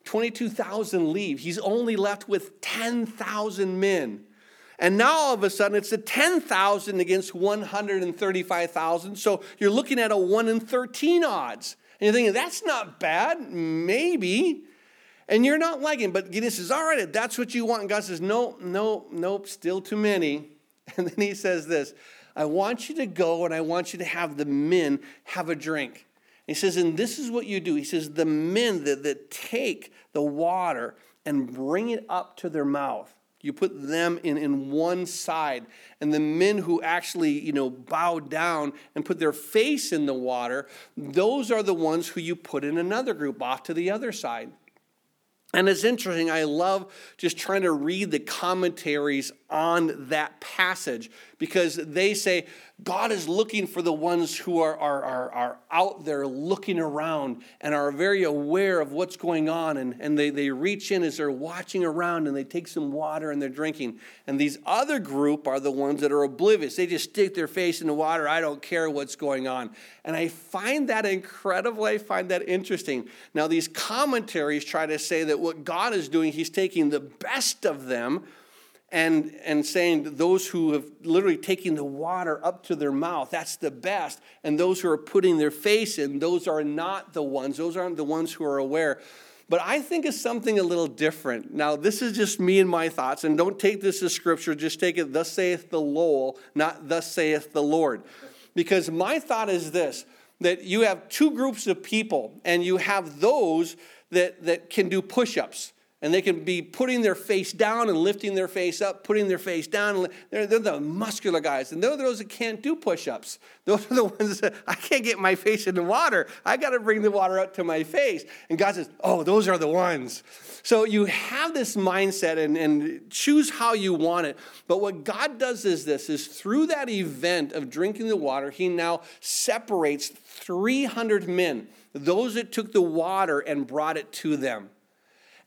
22,000 leave. He's only left with 10,000 men. And now all of a sudden it's a 10,000 against 135,000. So you're looking at a 1 in 13 odds. And you're thinking, that's not bad. Maybe and you're not liking, but Gideon says, All right, if that's what you want. And God says, No, no, nope, still too many. And then he says this I want you to go and I want you to have the men have a drink. He says, and this is what you do. He says, the men that, that take the water and bring it up to their mouth. You put them in, in one side. And the men who actually, you know, bow down and put their face in the water, those are the ones who you put in another group off to the other side. And it's interesting, I love just trying to read the commentaries on that passage because they say God is looking for the ones who are, are, are, are out there looking around and are very aware of what's going on. And, and they, they reach in as they're watching around and they take some water and they're drinking. And these other group are the ones that are oblivious. They just stick their face in the water. I don't care what's going on. And I find that incredible. I find that interesting. Now, these commentaries try to say that what God is doing, He's taking the best of them and, and saying those who have literally taken the water up to their mouth, that's the best. And those who are putting their face in, those are not the ones. Those aren't the ones who are aware. But I think it's something a little different. Now, this is just me and my thoughts, and don't take this as scripture, just take it, thus saith the Lowell, not thus saith the Lord. Because my thought is this that you have two groups of people, and you have those that, that can do push ups and they can be putting their face down and lifting their face up, putting their face down. They're, they're the muscular guys. And they're those that can't do push ups. Those are the ones that I can't get my face in the water. I got to bring the water up to my face. And God says, Oh, those are the ones. So you have this mindset and, and choose how you want it. But what God does is this is through that event of drinking the water, He now separates 300 men, those that took the water and brought it to them.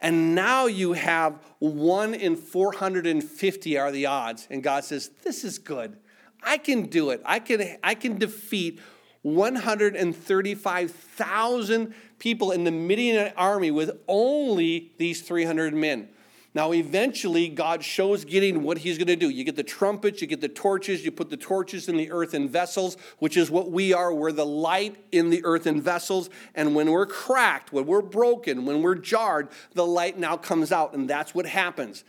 And now you have one in 450 are the odds. And God says, This is good. I can do it. I can, I can defeat 135,000 people in the Midian army with only these 300 men. Now, eventually, God shows Gideon what he's going to do. You get the trumpets, you get the torches, you put the torches in the earthen vessels, which is what we are. We're the light in the earthen vessels. And when we're cracked, when we're broken, when we're jarred, the light now comes out, and that's what happens.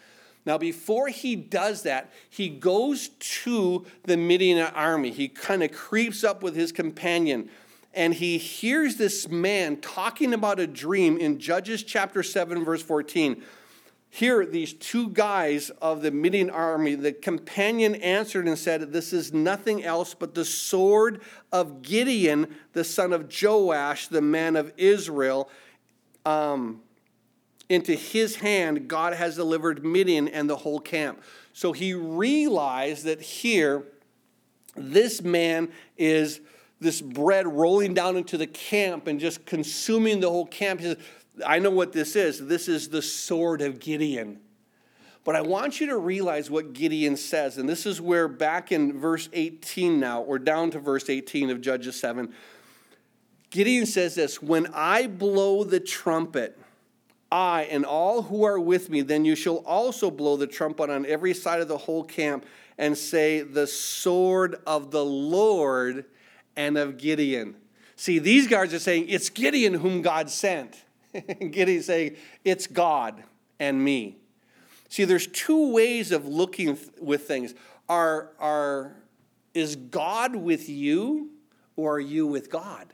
Now, before he does that, he goes to the Midian army. He kind of creeps up with his companion and he hears this man talking about a dream in Judges chapter 7, verse 14. Here, these two guys of the Midian army, the companion answered and said, This is nothing else but the sword of Gideon, the son of Joash, the man of Israel. Um, into his hand, God has delivered Midian and the whole camp. So he realized that here, this man is this bread rolling down into the camp and just consuming the whole camp. He says, I know what this is. This is the sword of Gideon. But I want you to realize what Gideon says. And this is where, back in verse 18 now, or down to verse 18 of Judges 7, Gideon says this When I blow the trumpet, I and all who are with me, then you shall also blow the trumpet on every side of the whole camp and say, The sword of the Lord and of Gideon. See, these guys are saying, It's Gideon whom God sent. Gideon saying, It's God and me. See, there's two ways of looking with things. Are, are, is God with you or are you with God?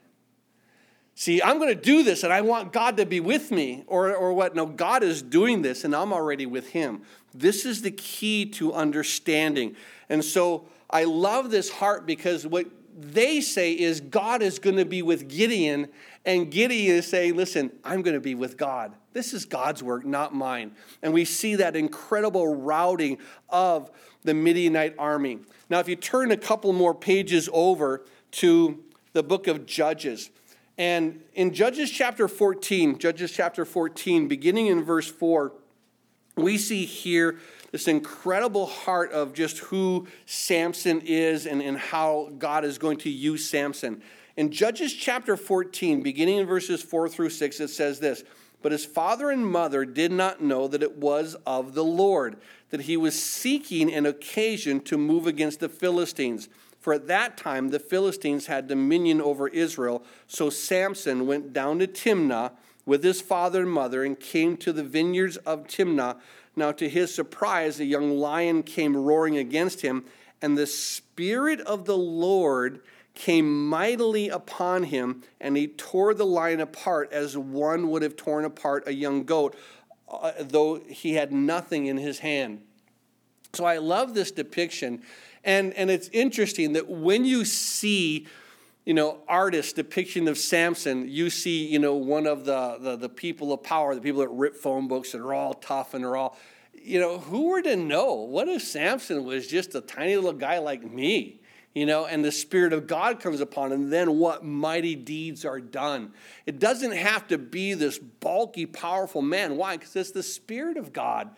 See, I'm going to do this and I want God to be with me. Or, or what? No, God is doing this and I'm already with Him. This is the key to understanding. And so I love this heart because what they say is God is going to be with Gideon, and Gideon is saying, Listen, I'm going to be with God. This is God's work, not mine. And we see that incredible routing of the Midianite army. Now, if you turn a couple more pages over to the book of Judges, and in Judges chapter 14, Judges chapter 14, beginning in verse 4, we see here this incredible heart of just who Samson is and, and how God is going to use Samson. In Judges chapter 14, beginning in verses 4 through 6, it says this But his father and mother did not know that it was of the Lord, that he was seeking an occasion to move against the Philistines. For at that time the Philistines had dominion over Israel. So Samson went down to Timnah with his father and mother and came to the vineyards of Timnah. Now, to his surprise, a young lion came roaring against him, and the Spirit of the Lord came mightily upon him, and he tore the lion apart as one would have torn apart a young goat, uh, though he had nothing in his hand. So I love this depiction. And, and it's interesting that when you see you know, artist depiction of Samson, you see, you know, one of the, the, the people of power, the people that rip phone books and are all tough and are all, you know, who were to know? What if Samson was just a tiny little guy like me? You know, and the Spirit of God comes upon him, then what mighty deeds are done. It doesn't have to be this bulky, powerful man. Why? Because it's the Spirit of God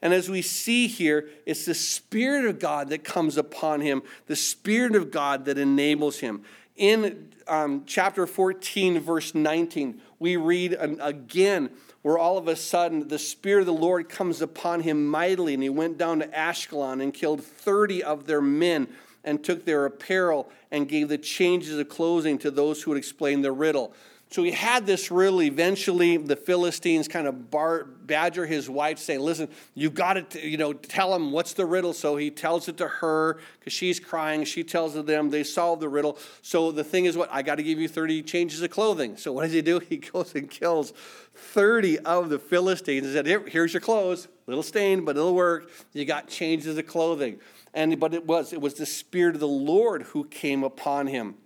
and as we see here, it's the Spirit of God that comes upon him, the Spirit of God that enables him. In um, chapter 14, verse 19, we read again where all of a sudden the Spirit of the Lord comes upon him mightily, and he went down to Ashkelon and killed 30 of their men and took their apparel and gave the changes of clothing to those who would explain the riddle. So he had this riddle. Eventually, the Philistines kind of bar, badger his wife, saying, "Listen, you've got to, you know, tell him what's the riddle." So he tells it to her because she's crying. She tells them. They solve the riddle. So the thing is, what I got to give you thirty changes of clothing. So what does he do? He goes and kills thirty of the Philistines. He said, Here, "Here's your clothes. Little stain, but it'll work. You got changes of clothing." And but it was it was the spirit of the Lord who came upon him.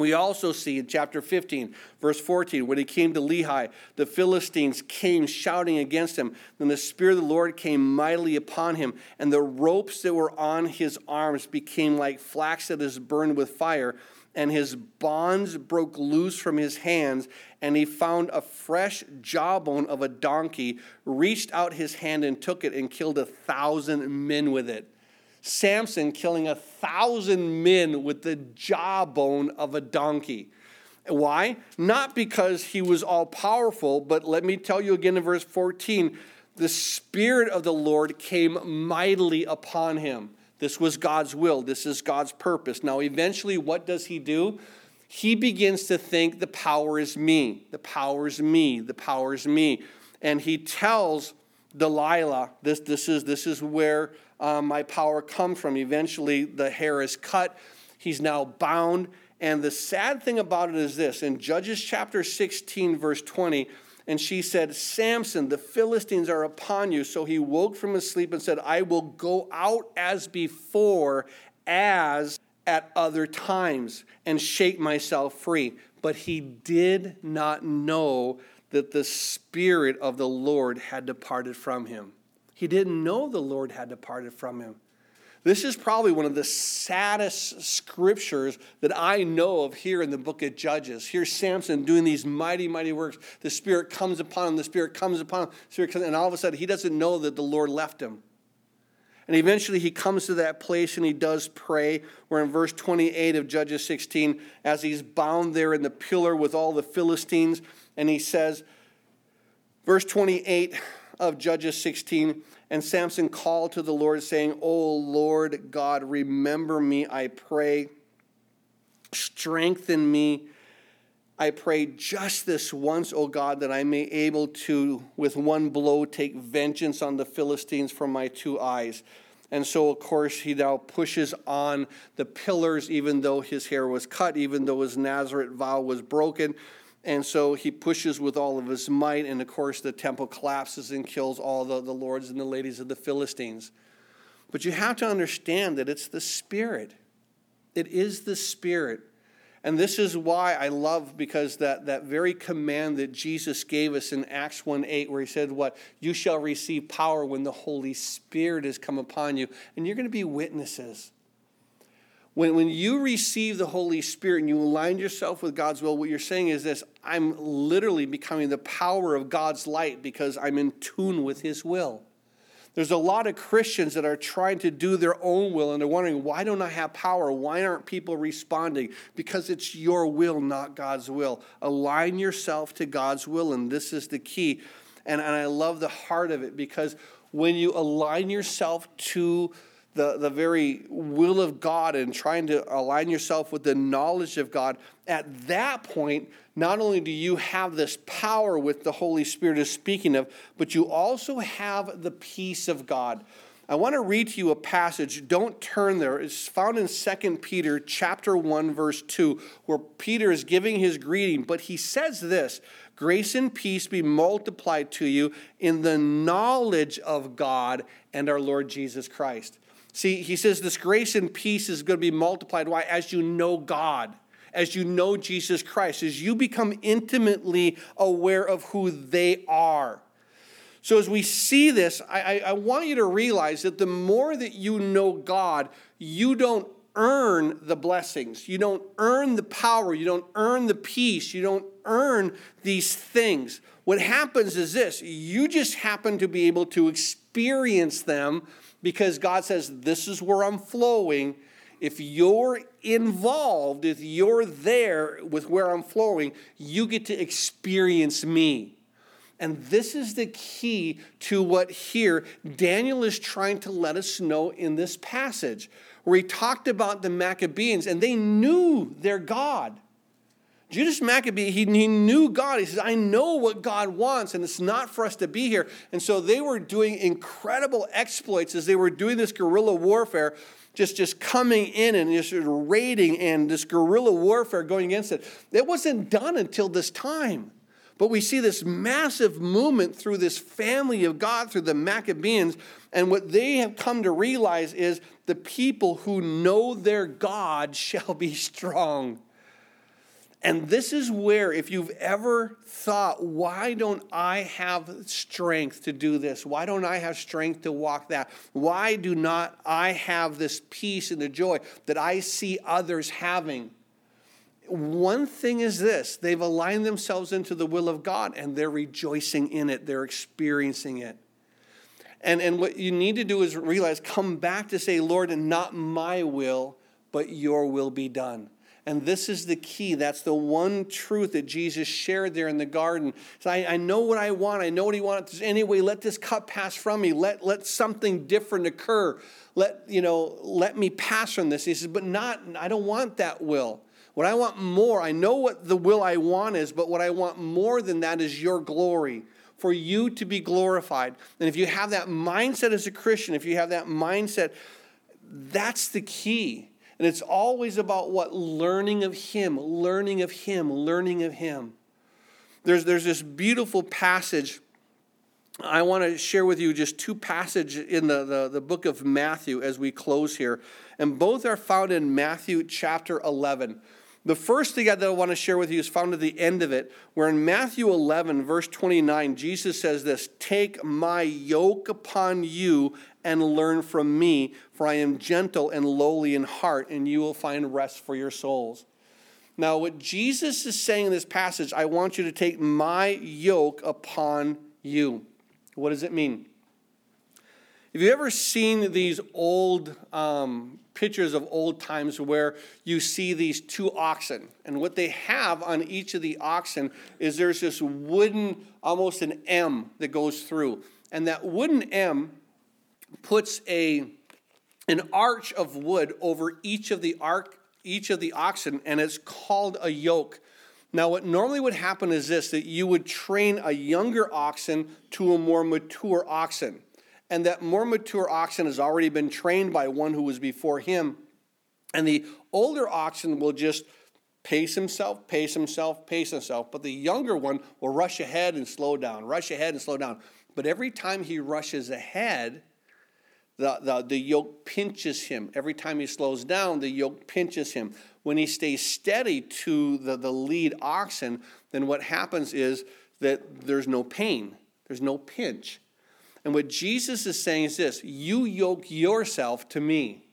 We also see in chapter 15, verse 14, when he came to Lehi, the Philistines came shouting against him. Then the Spirit of the Lord came mightily upon him, and the ropes that were on his arms became like flax that is burned with fire, and his bonds broke loose from his hands, and he found a fresh jawbone of a donkey, reached out his hand and took it, and killed a thousand men with it. Samson killing a thousand men with the jawbone of a donkey. Why? Not because he was all powerful, but let me tell you again in verse 14 the Spirit of the Lord came mightily upon him. This was God's will, this is God's purpose. Now, eventually, what does he do? He begins to think the power is me, the power is me, the power is me. And he tells Delilah, this, this, is, this is where um, my power come from. Eventually, the hair is cut. He's now bound. And the sad thing about it is this in Judges chapter 16, verse 20, and she said, Samson, the Philistines are upon you. So he woke from his sleep and said, I will go out as before, as at other times, and shake myself free. But he did not know that the Spirit of the Lord had departed from him. He didn't know the Lord had departed from him. This is probably one of the saddest scriptures that I know of here in the book of Judges. Here's Samson doing these mighty, mighty works. The Spirit comes upon him, the Spirit comes upon him, Spirit comes, and all of a sudden he doesn't know that the Lord left him. And eventually he comes to that place and he does pray. Where in verse 28 of Judges 16, as he's bound there in the pillar with all the Philistines, and he says, verse 28, of Judges 16. And Samson called to the Lord, saying, O Lord God, remember me, I pray. Strengthen me. I pray just this once, O God, that I may able to, with one blow, take vengeance on the Philistines from my two eyes. And so, of course, he now pushes on the pillars, even though his hair was cut, even though his Nazirite vow was broken. And so he pushes with all of his might, and of course, the temple collapses and kills all the, the lords and the ladies of the Philistines. But you have to understand that it's the Spirit. It is the Spirit. And this is why I love because that, that very command that Jesus gave us in Acts 1 8, where he said, What? You shall receive power when the Holy Spirit has come upon you, and you're going to be witnesses. When, when you receive the Holy Spirit and you align yourself with God's will, what you're saying is this I'm literally becoming the power of God's light because I'm in tune with His will. There's a lot of Christians that are trying to do their own will and they're wondering, why don't I have power? Why aren't people responding? Because it's your will, not God's will. Align yourself to God's will, and this is the key. And, and I love the heart of it because when you align yourself to the, the very will of God and trying to align yourself with the knowledge of God, at that point, not only do you have this power with the Holy Spirit is speaking of, but you also have the peace of God. I want to read to you a passage. Don't turn there. It's found in 2 Peter chapter 1 verse 2 where Peter is giving his greeting, but he says this, grace and peace be multiplied to you in the knowledge of God and our Lord Jesus Christ. See, he says this grace and peace is going to be multiplied why as you know God as you know Jesus Christ, as you become intimately aware of who they are. So, as we see this, I, I, want you to realize that the more that you know God, you don't earn the blessings. You don't earn the power. You don't earn the peace. You don't earn these things. What happens is this you just happen to be able to experience them because God says, This is where I'm flowing. If you're involved, if you're there with where I'm flowing, you get to experience me. And this is the key to what here Daniel is trying to let us know in this passage, where he talked about the Maccabees and they knew their God. Judas Maccabee, he, he knew God. He says, I know what God wants, and it's not for us to be here. And so they were doing incredible exploits as they were doing this guerrilla warfare, just, just coming in and just raiding and this guerrilla warfare going against it. It wasn't done until this time. But we see this massive movement through this family of God, through the Maccabees. And what they have come to realize is the people who know their God shall be strong. And this is where, if you've ever thought, why don't I have strength to do this? Why don't I have strength to walk that? Why do not I have this peace and the joy that I see others having? one thing is this they've aligned themselves into the will of God and they're rejoicing in it, they're experiencing it. And, and what you need to do is realize, come back to say, Lord, and not my will, but your will be done. And this is the key. That's the one truth that Jesus shared there in the garden. So I, I know what I want. I know what he wants. Anyway, let this cup pass from me. Let, let something different occur. Let, you know, let me pass from this. He says, but not, I don't want that will. What I want more, I know what the will I want is, but what I want more than that is your glory, for you to be glorified. And if you have that mindset as a Christian, if you have that mindset, that's the key. And it's always about what? Learning of Him, learning of Him, learning of Him. There's, there's this beautiful passage. I want to share with you just two passages in the, the, the book of Matthew as we close here. And both are found in Matthew chapter 11. The first thing that I want to share with you is found at the end of it, where in Matthew 11, verse 29, Jesus says this Take my yoke upon you and learn from me, for I am gentle and lowly in heart, and you will find rest for your souls. Now, what Jesus is saying in this passage, I want you to take my yoke upon you. What does it mean? Have you ever seen these old um, pictures of old times where you see these two oxen? And what they have on each of the oxen is there's this wooden, almost an M that goes through. And that wooden M puts a, an arch of wood over each of the arc, each of the oxen, and it's called a yoke. Now, what normally would happen is this that you would train a younger oxen to a more mature oxen and that more mature oxen has already been trained by one who was before him. And the older oxen will just pace himself, pace himself, pace himself. But the younger one will rush ahead and slow down, rush ahead and slow down. But every time he rushes ahead, the, the, the yoke pinches him. Every time he slows down, the yoke pinches him. When he stays steady to the, the lead oxen, then what happens is that there's no pain, there's no pinch. And what Jesus is saying is this you yoke yourself to me.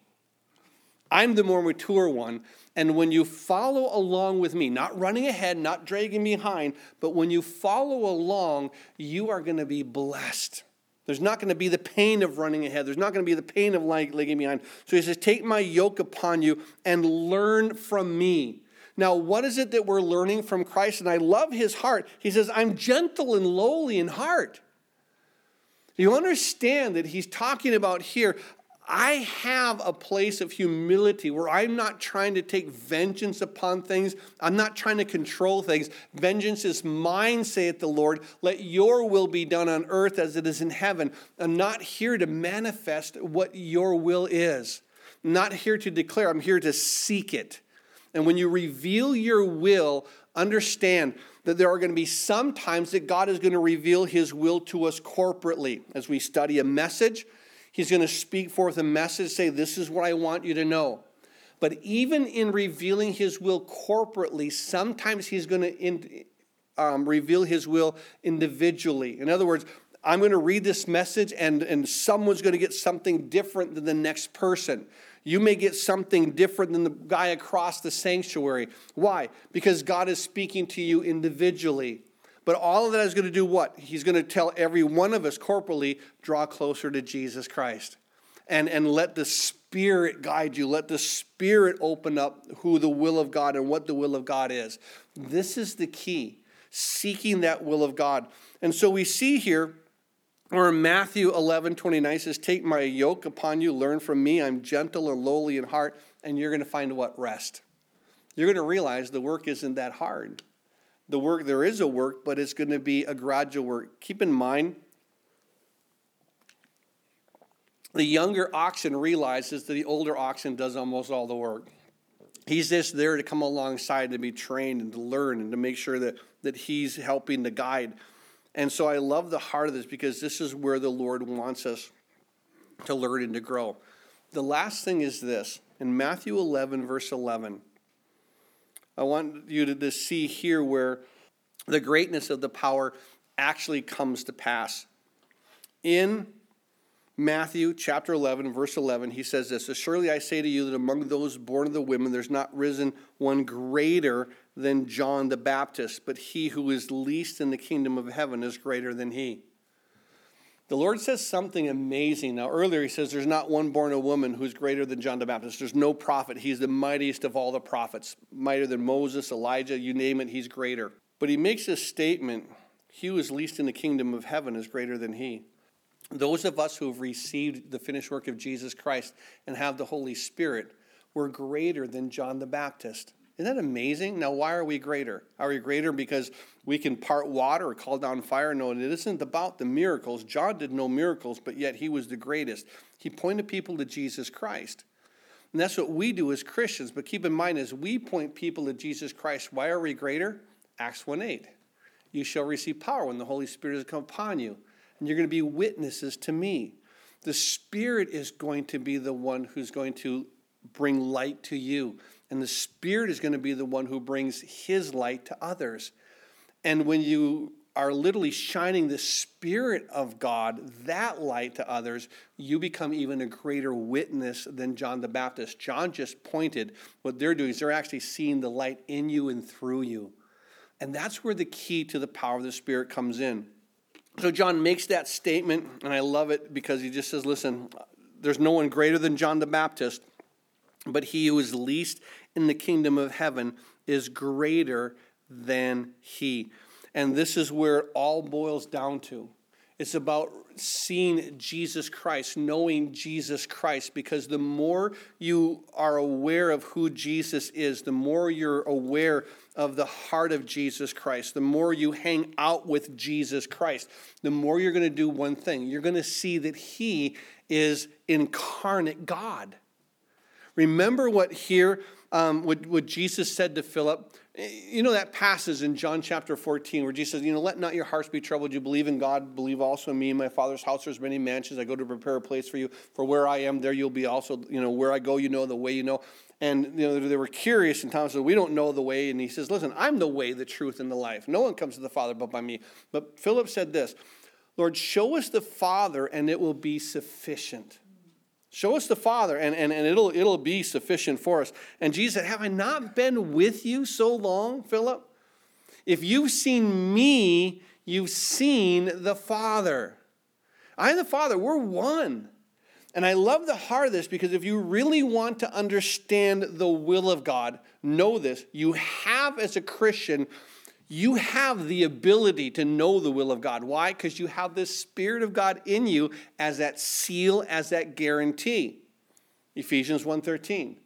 I'm the more mature one. And when you follow along with me, not running ahead, not dragging behind, but when you follow along, you are going to be blessed. There's not going to be the pain of running ahead. There's not going to be the pain of lagging behind. So he says, Take my yoke upon you and learn from me. Now, what is it that we're learning from Christ? And I love his heart. He says, I'm gentle and lowly in heart. You understand that he's talking about here, I have a place of humility where I'm not trying to take vengeance upon things. I'm not trying to control things. Vengeance is mine, saith the Lord. Let your will be done on earth as it is in heaven. I'm not here to manifest what your will is. I'm not here to declare, I'm here to seek it. And when you reveal your will, understand that there are going to be some times that God is going to reveal his will to us corporately as we study a message He's going to speak forth a message, say, This is what I want you to know. But even in revealing his will corporately, sometimes he's going to in, um, reveal his will individually. In other words, I'm going to read this message, and, and someone's going to get something different than the next person. You may get something different than the guy across the sanctuary. Why? Because God is speaking to you individually. But all of that is going to do what? He's going to tell every one of us corporally, draw closer to Jesus Christ. And, and let the Spirit guide you. Let the Spirit open up who the will of God and what the will of God is. This is the key, seeking that will of God. And so we see here, or Matthew 11, 29 says, Take my yoke upon you, learn from me. I'm gentle and lowly in heart, and you're going to find what? Rest. You're going to realize the work isn't that hard the work, there is a work, but it's going to be a gradual work. Keep in mind, the younger oxen realizes that the older oxen does almost all the work. He's just there to come alongside to be trained and to learn and to make sure that, that he's helping to guide. And so I love the heart of this because this is where the Lord wants us to learn and to grow. The last thing is this in Matthew 11, verse 11. I want you to, to see here where the greatness of the power actually comes to pass. In Matthew chapter 11, verse 11, he says this Surely I say to you that among those born of the women, there's not risen one greater than John the Baptist, but he who is least in the kingdom of heaven is greater than he. The Lord says something amazing. Now, earlier he says there's not one born a woman who's greater than John the Baptist. There's no prophet. He's the mightiest of all the prophets, mightier than Moses, Elijah, you name it, he's greater. But he makes this statement He who is least in the kingdom of heaven is greater than he. Those of us who have received the finished work of Jesus Christ and have the Holy Spirit, we're greater than John the Baptist. Isn't that amazing? Now, why are we greater? Are we greater because we can part water or call down fire? No, it isn't about the miracles. John did no miracles, but yet he was the greatest. He pointed people to Jesus Christ. And that's what we do as Christians. But keep in mind, as we point people to Jesus Christ, why are we greater? Acts 1 8. You shall receive power when the Holy Spirit has come upon you, and you're going to be witnesses to me. The Spirit is going to be the one who's going to bring light to you. And the Spirit is going to be the one who brings His light to others. And when you are literally shining the Spirit of God, that light to others, you become even a greater witness than John the Baptist. John just pointed. What they're doing is they're actually seeing the light in you and through you. And that's where the key to the power of the Spirit comes in. So John makes that statement, and I love it because he just says, listen, there's no one greater than John the Baptist. But he who is least in the kingdom of heaven is greater than he. And this is where it all boils down to. It's about seeing Jesus Christ, knowing Jesus Christ, because the more you are aware of who Jesus is, the more you're aware of the heart of Jesus Christ, the more you hang out with Jesus Christ, the more you're going to do one thing. You're going to see that He is incarnate God. Remember what here, um, what, what Jesus said to Philip. You know that passage in John chapter 14 where Jesus says, You know, let not your hearts be troubled. You believe in God, believe also in me. In my Father's house there's many mansions. I go to prepare a place for you. For where I am, there you'll be also. You know, where I go, you know the way you know. And you know, they were curious, and Thomas said, We don't know the way. And he says, Listen, I'm the way, the truth, and the life. No one comes to the Father but by me. But Philip said this Lord, show us the Father, and it will be sufficient. Show us the Father, and, and, and it'll, it'll be sufficient for us. And Jesus said, Have I not been with you so long, Philip? If you've seen me, you've seen the Father. I and the Father, we're one. And I love the heart of this because if you really want to understand the will of God, know this. You have, as a Christian, you have the ability to know the will of God. Why? Because you have the Spirit of God in you as that seal, as that guarantee. Ephesians 1:13.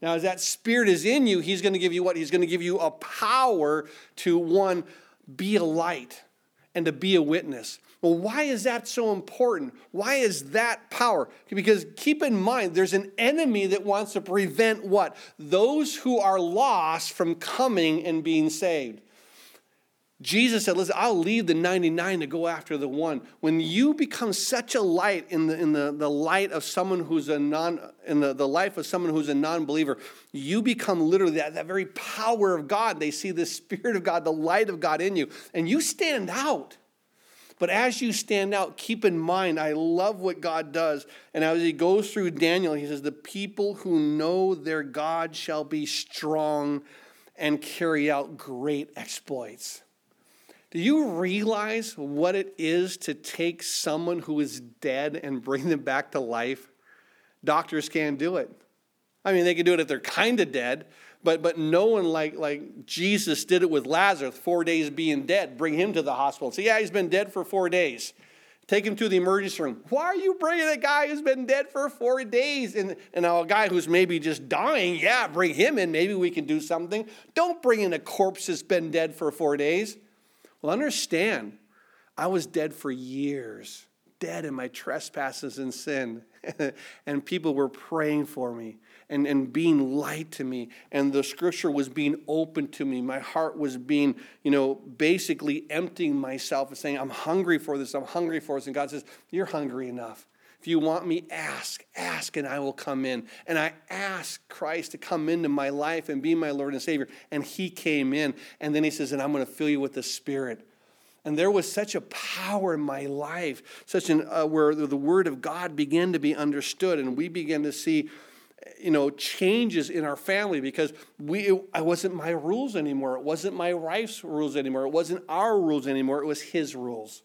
Now, as that Spirit is in you, He's going to give you what? He's going to give you a power to one, be a light and to be a witness. Well, why is that so important? Why is that power? Because keep in mind, there's an enemy that wants to prevent what? Those who are lost from coming and being saved. Jesus said, Listen, I'll leave the 99 to go after the one. When you become such a light in the, in the, the light of someone who's a non, in the, the life of someone who's a non believer, you become literally that, that very power of God. They see the Spirit of God, the light of God in you, and you stand out. But as you stand out, keep in mind, I love what God does. And as he goes through Daniel, he says, The people who know their God shall be strong and carry out great exploits. Do you realize what it is to take someone who is dead and bring them back to life? Doctors can't do it. I mean, they can do it if they're kind of dead, but, but no one like, like Jesus did it with Lazarus, four days being dead. Bring him to the hospital. Say, yeah, he's been dead for four days. Take him to the emergency room. Why are you bringing a guy who's been dead for four days? And, and a guy who's maybe just dying, yeah, bring him in. Maybe we can do something. Don't bring in a corpse that's been dead for four days. Well, understand, I was dead for years, dead in my trespasses and sin. and people were praying for me and, and being light to me. And the scripture was being open to me. My heart was being, you know, basically emptying myself and saying, I'm hungry for this, I'm hungry for this. And God says, You're hungry enough. If you want me, ask, ask, and I will come in. And I asked Christ to come into my life and be my Lord and Savior. And He came in. And then He says, And I'm going to fill you with the Spirit. And there was such a power in my life, such an uh, where the Word of God began to be understood, and we began to see, you know, changes in our family because we it, it wasn't my rules anymore. It wasn't my wife's rules anymore. It wasn't our rules anymore. It was His rules.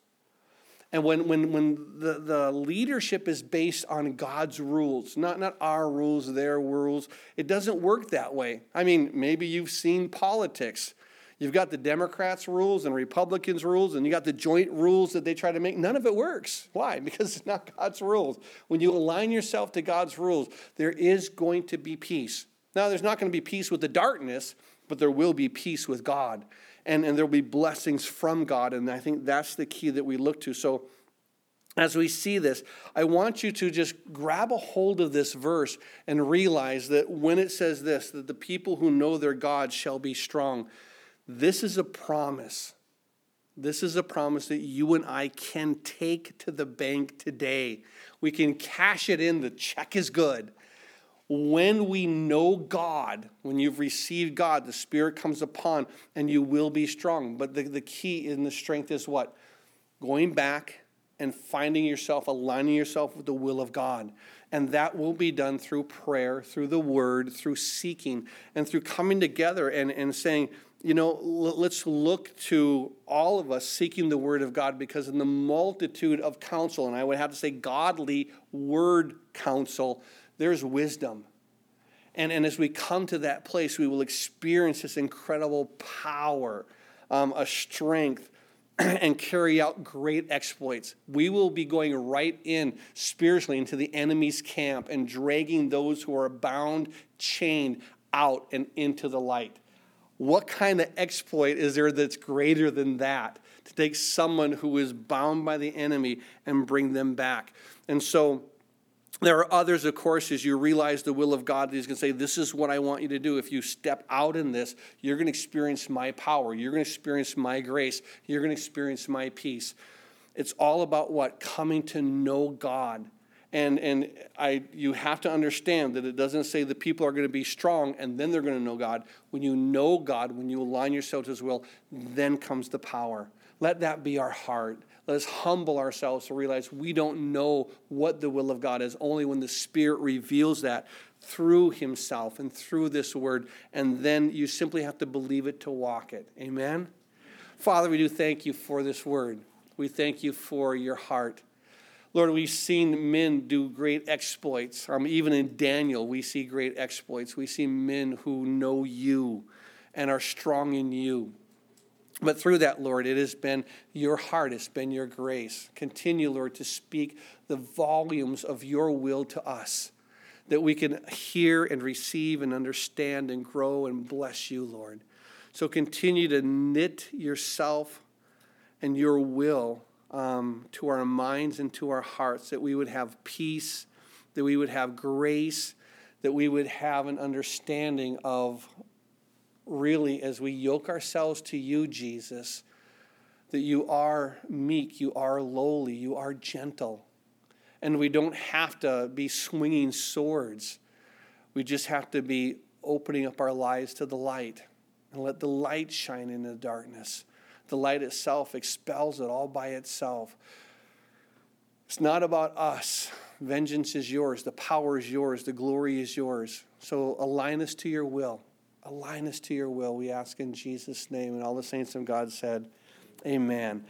And when, when, when the, the leadership is based on God's rules, not, not our rules, their rules, it doesn't work that way. I mean, maybe you've seen politics. You've got the Democrats' rules and Republicans' rules, and you got the joint rules that they try to make. None of it works. Why? Because it's not God's rules. When you align yourself to God's rules, there is going to be peace. Now, there's not going to be peace with the darkness, but there will be peace with God and, and there'll be blessings from God. And I think that's the key that we look to. So as we see this, I want you to just grab a hold of this verse and realize that when it says this, that the people who know their God shall be strong, this is a promise. This is a promise that you and I can take to the bank today. We can cash it in. The check is good when we know God, when you've received God, the Spirit comes upon and you will be strong. But the, the key in the strength is what? Going back and finding yourself, aligning yourself with the will of God. And that will be done through prayer, through the word, through seeking, and through coming together and, and saying, you know, let's look to all of us seeking the word of God because in the multitude of counsel, and I would have to say godly word counsel, there's wisdom. And, and as we come to that place, we will experience this incredible power, um, a strength, and carry out great exploits. We will be going right in spiritually into the enemy's camp and dragging those who are bound, chained out and into the light. What kind of exploit is there that's greater than that? To take someone who is bound by the enemy and bring them back. And so, there are others, of course, as you realize the will of God, He's going to say, This is what I want you to do. If you step out in this, you're going to experience my power. You're going to experience my grace. You're going to experience my peace. It's all about what? Coming to know God. And, and I, you have to understand that it doesn't say the people are going to be strong and then they're going to know God. When you know God, when you align yourself to His will, then comes the power. Let that be our heart. Let us humble ourselves to realize we don't know what the will of God is, only when the Spirit reveals that through Himself and through this word. And then you simply have to believe it to walk it. Amen? Father, we do thank you for this word. We thank you for your heart. Lord, we've seen men do great exploits. Um, even in Daniel, we see great exploits. We see men who know you and are strong in you. But through that, Lord, it has been your heart, it's been your grace. Continue, Lord, to speak the volumes of your will to us, that we can hear and receive and understand and grow and bless you, Lord. So continue to knit yourself and your will um, to our minds and to our hearts, that we would have peace, that we would have grace, that we would have an understanding of really, as we yoke ourselves to you, Jesus, that you are meek, you are lowly, you are gentle. And we don't have to be swinging swords. We just have to be opening up our lives to the light and let the light shine in the darkness. The light itself expels it all by itself. It's not about us. Vengeance is yours. The power is yours. The glory is yours. So align us to your will. Align us to your will, we ask in Jesus' name. And all the saints of God said, Amen.